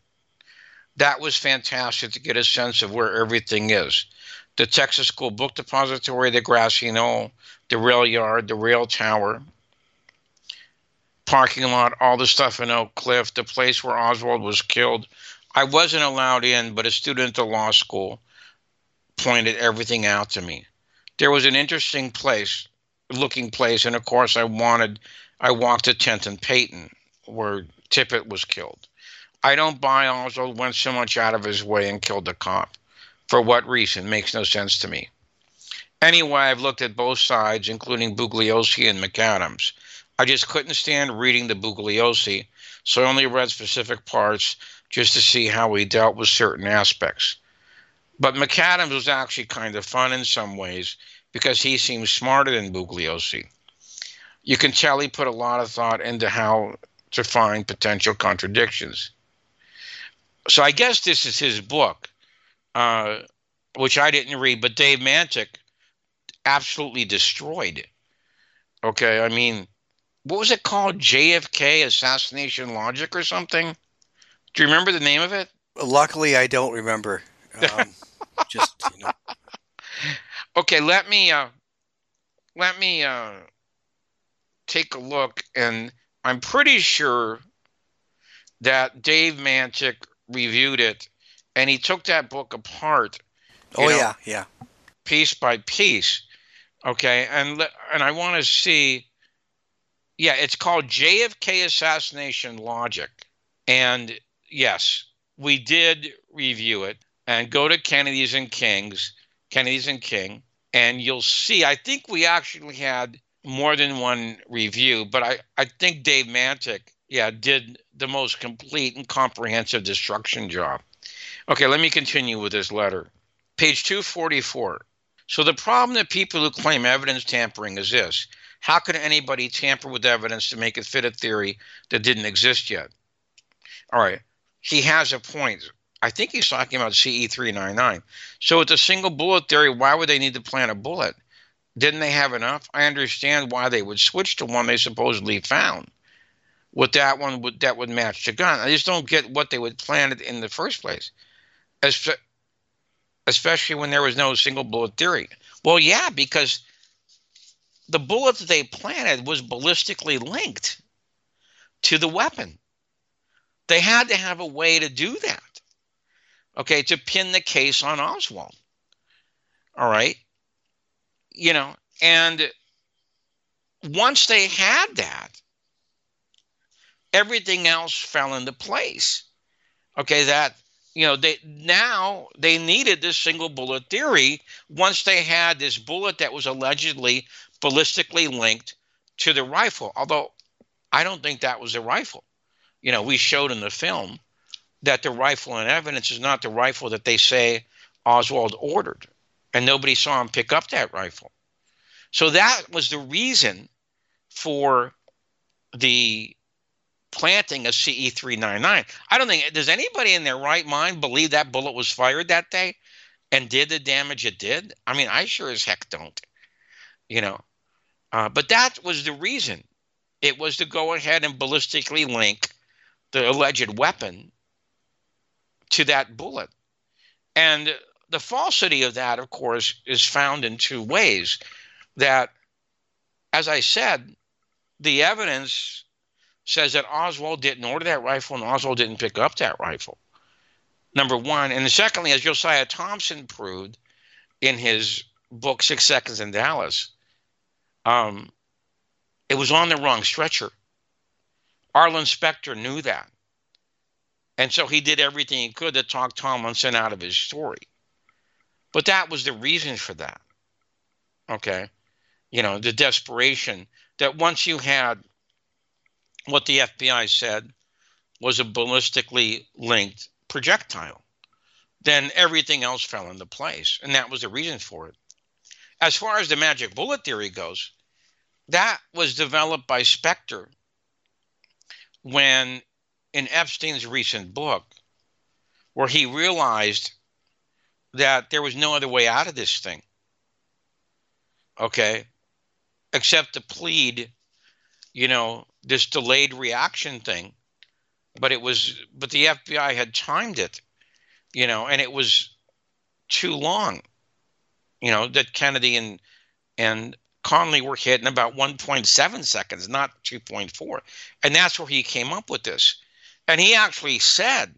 That was fantastic to get a sense of where everything is. The Texas School Book Depository, the grassy knoll, the rail yard, the rail tower, parking lot, all the stuff in Oak Cliff, the place where Oswald was killed. I wasn't allowed in, but a student at law school pointed everything out to me. There was an interesting place, looking place, and of course I wanted I walked to 10th and Patton, where Tippit was killed. I don't buy Oswald went so much out of his way and killed the cop. For what reason? Makes no sense to me. Anyway, I've looked at both sides, including Bugliosi and McAdams. I just couldn't stand reading the Bugliosi, so I only read specific parts just to see how he dealt with certain aspects. But McAdams was actually kind of fun in some ways because he seems smarter than Bugliosi. You can tell he put a lot of thought into how to find potential contradictions. So I guess this is his book, uh, which I didn't read, but Dave Mantik absolutely destroyed it. Okay, I mean, what was it called? JFK Assassination Logic or something? Do you remember the name of it? Luckily, I don't remember. Um, just you know. Okay, let me uh, let me uh, take a look, and I'm pretty sure that Dave Mantik reviewed it, and he took that book apart. Oh know, yeah, yeah. piece by piece. Okay, and and I want to see. Yeah, it's called JFK Assassination Logic, and yes, we did review it. And go to Kennedy's and King's, Kennedy's and King, and you'll see. I think we actually had more than one review, but I I think Dave Mantik, yeah, did the most complete and comprehensive destruction job. Okay, let me continue with this letter. Page 244. So the problem that people who claim evidence tampering is this. How could anybody tamper with evidence to make it fit a theory that didn't exist yet? All right. He has a point. I think he's talking about CE399. So with the single bullet theory, why would they need to plant a bullet? Didn't they have enough? I understand why they would switch to one they supposedly found. With that one would that would match the gun. I just don't get what they would plant it in the first place. Especially when there was no single bullet theory. Well, yeah, because the bullet that they planted was ballistically linked to the weapon. They had to have a way to do that. Okay, to pin the case on Oswald. All right. You know, and once they had that, everything else fell into place. Okay, that you know they now they needed this single bullet theory once they had this bullet that was allegedly ballistically linked to the rifle although I don't think that was a rifle. You know, we showed in the film that the rifle in evidence is not the rifle that they say Oswald ordered, and nobody saw him pick up that rifle. So that was the reason for the planting a CE 399. I don't think, does anybody in their right mind believe that bullet was fired that day and did the damage it did? I mean, I sure as heck don't, you know. Uh, but that was the reason. It was to go ahead and ballistically link the alleged weapon to that bullet. And the falsity of that, of course, is found in two ways. That, as I said, the evidence says that Oswald didn't order that rifle and Oswald didn't pick up that rifle. Number one. And secondly, as Josiah Thompson proved in his book, Six Seconds in Dallas, um, it was on the wrong stretcher. Arlen Specter knew that. And so he did everything he could to talk Tomlinson out of his story. But that was the reason for that. Okay. You know, the desperation that once you had what the FBI said was a ballistically linked projectile, then everything else fell into place. And that was the reason for it. As far as the magic bullet theory goes, that was developed by Specter when in Epstein's recent book, where he realized that there was no other way out of this thing. Okay. Except to plead, you know, this delayed reaction thing. But it was, but the FBI had timed it, you know, and it was too long, you know, that Kennedy and, and Connally were hit in about 1.7 seconds, not 2.4. And that's where he came up with this. And he actually said,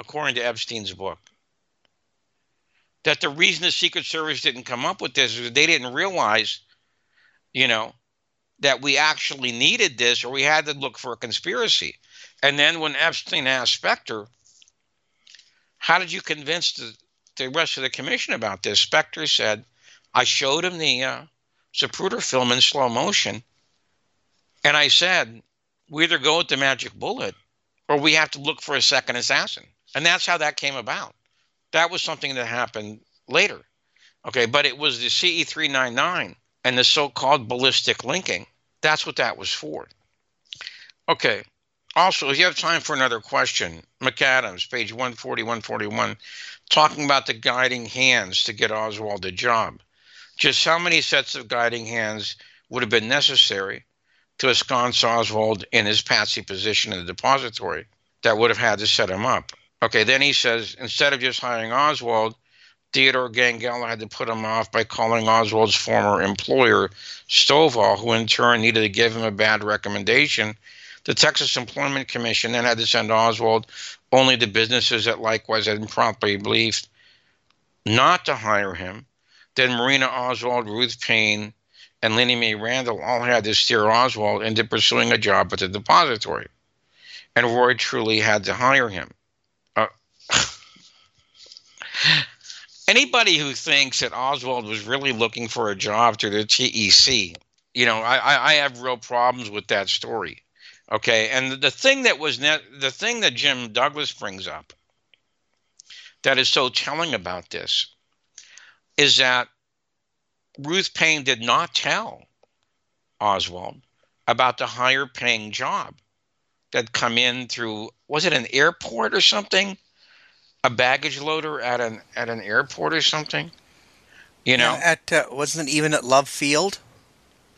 according to Epstein's book, that the reason the Secret Service didn't come up with this is they didn't realize, you know, that we actually needed this or we had to look for a conspiracy. And then when Epstein asked Specter, how did you convince the, the rest of the commission about this? Specter said, I showed him the uh, Zapruder film in slow motion. And I said, we either go with the magic bullet or we have to look for a second assassin. And that's how that came about. That was something that happened later. Okay, but it was the CE 399 and the so called ballistic linking. That's what that was for. Okay, also, if you have time for another question, McAdams, page 140, 141, talking about the guiding hands to get Oswald a job. Just how many sets of guiding hands would have been necessary to ensconce Oswald in his patsy position in the depository that would have had to set him up. Okay, then he says instead of just hiring Oswald, Theodore Gangello had to put him off by calling Oswald's former employer, Stovall, who in turn needed to give him a bad recommendation. The Texas Employment Commission then had to send Oswald only to businesses that likewise had improperly believed not to hire him. Then Marina Oswald, Ruth Paine, and Linnie Mae Randle all had to steer Oswald into pursuing a job at the depository. And Roy Truly had to hire him. Uh, anybody who thinks that Oswald was really looking for a job through the TEC, you know, I, I have real problems with that story. Okay, and the thing that was net, the thing that Jim Douglass brings up that is so telling about this is that Ruth Paine did not tell Oswald about the higher paying job that come in through was it an airport or something? A baggage loader at an at an airport or something? You know, Yeah, at uh, wasn't it even at Love Field?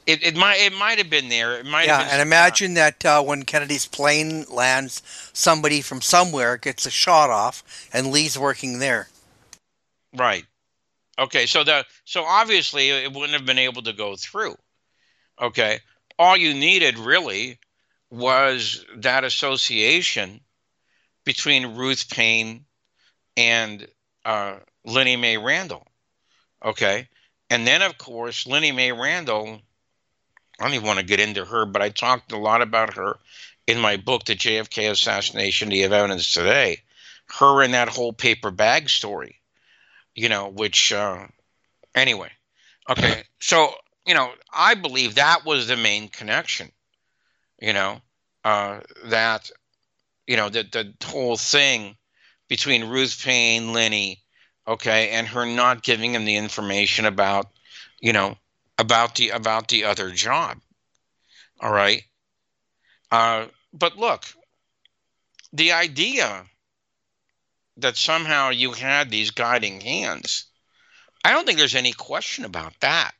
it, it might it might have been there. It might Yeah, and imagine that uh, when Kennedy's plane lands, somebody from somewhere gets a shot off, and Lee's working there. Right. Okay, so the so obviously it wouldn't have been able to go through. Okay. All you needed really was that association between Ruth Paine and uh, Linnie Mae Randle. Okay. And then, of course, Linnie Mae Randle, I don't even want to get into her, but I talked a lot about her in my book, The JFK Assassination, The Evidence Today. Her and that whole paper bag story you know, which uh, anyway. Okay, so you know, I believe that was the main connection. you know, uh, that, you know, the, the whole thing between Ruth Paine, Linnie, okay, and her not giving him the information about, you know, about the about the other job. All right. Uh, but look, the idea that somehow you had these guiding hands, I don't think there's any question about that.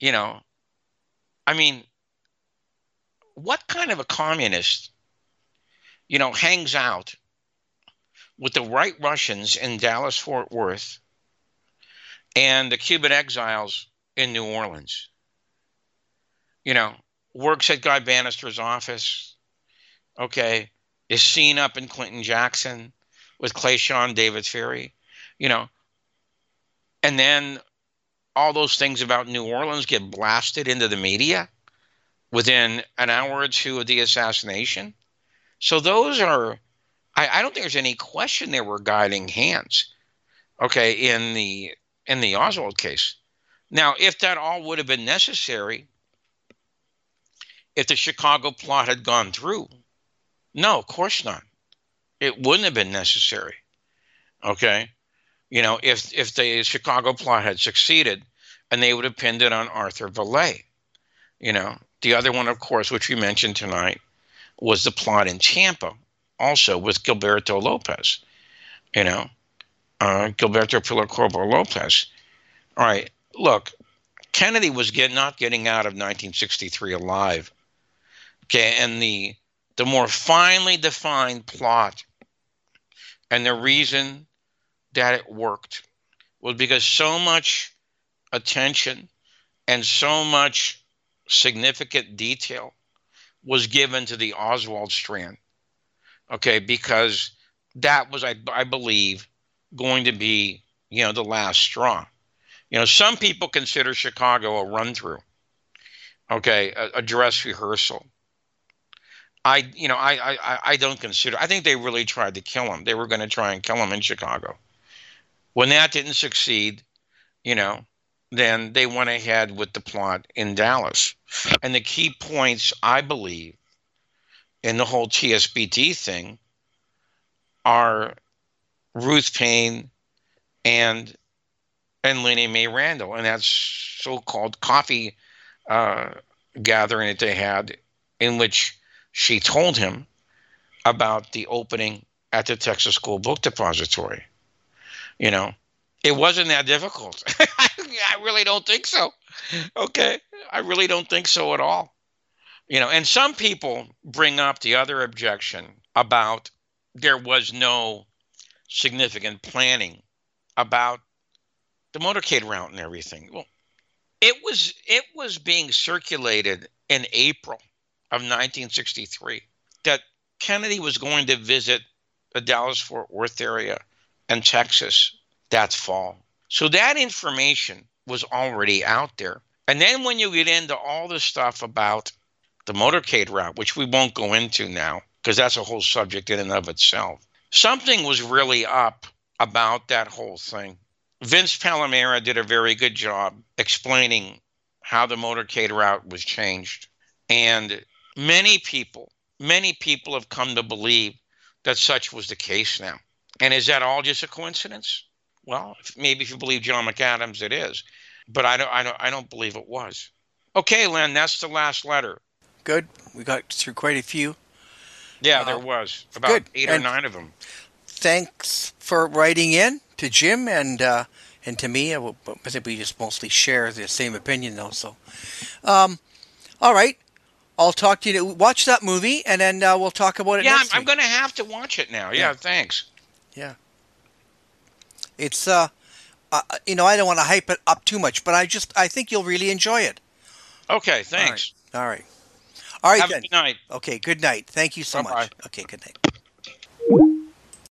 You know, I mean, what kind of a communist, you know, hangs out with the right Russians in Dallas, Fort Worth, and the Cuban exiles in New Orleans? You know, works at Guy Banister's office, okay, is seen up in Clinton Jackson with Clay Shaw, David Ferrie, you know, and then all those things about New Orleans get blasted into the media within an hour or two of the assassination. So those are, I, I don't think there's any question there were guiding hands, okay, in the in the Oswald case. Now, if that all would have been necessary, if the Chicago plot had gone through, no, of course not. It wouldn't have been necessary. Okay, you know, if if the Chicago plot had succeeded, and they would have pinned it on Arthur Vallee. You know, the other one, of course, which we mentioned tonight, was the plot in Tampa, also with Gilberto Lopez. You know, uh, Gilberto Pilar Lopez. All right, look, Kennedy was get, not getting out of 1963 alive. Okay, and the the more finely defined plot and the reason that it worked was because so much attention and so much significant detail was given to the Oswald strand. Okay, because that was, I, I believe, going to be, you know, the last straw. You know, some people consider Chicago a run through, okay, a, a dress rehearsal. I, you know, I, I, I don't consider. I think they really tried to kill him. They were going to try and kill him in Chicago. When that didn't succeed, you know, then they went ahead with the plot in Dallas. And the key points, I believe, in the whole TSBD thing are Ruth Paine and and Linnie Mae Randle, and that so-called coffee uh, gathering that they had, in which she told him about the opening at the Texas School Book Depository. You know, it wasn't that difficult. I really don't think so. Okay. I really don't think so at all. You know, and some people bring up the other objection about there was no significant planning about the motorcade route and everything. Well, it was it was being circulated in April of 1963 that Kennedy was going to visit the Dallas Fort Worth area and Texas that fall. So that information was already out there. And then when you get into all the stuff about the motorcade route, which we won't go into now because that's a whole subject in and of itself, something was really up about that whole thing. Vince Palamara did a very good job explaining how the motorcade route was changed. And many people, many people have come to believe that such was the case now. And is that all just a coincidence? Well, maybe if you believe John McAdams, it is, but I don't. I don't. I don't believe it was. Okay, Len, that's the last letter. Good. We got through quite a few. Yeah, Uh, there was about good. eight or And- nine of them. Thanks for writing in to Jim and uh, and to me. I, will- I think we just mostly share the same opinion, though. So, um, all right. I'll talk to you. Watch that movie, and then uh, we'll talk about it Yeah, I'm, I'm going to have to watch it now. Yeah, Yeah. thanks. Yeah, it's uh, uh, you know, I don't want to hype it up too much, but I just I think you'll really enjoy it. Okay, thanks. All right. All right all right, Have then. good night. Okay, good night. Thank you so Bye-bye. much. Okay, good night.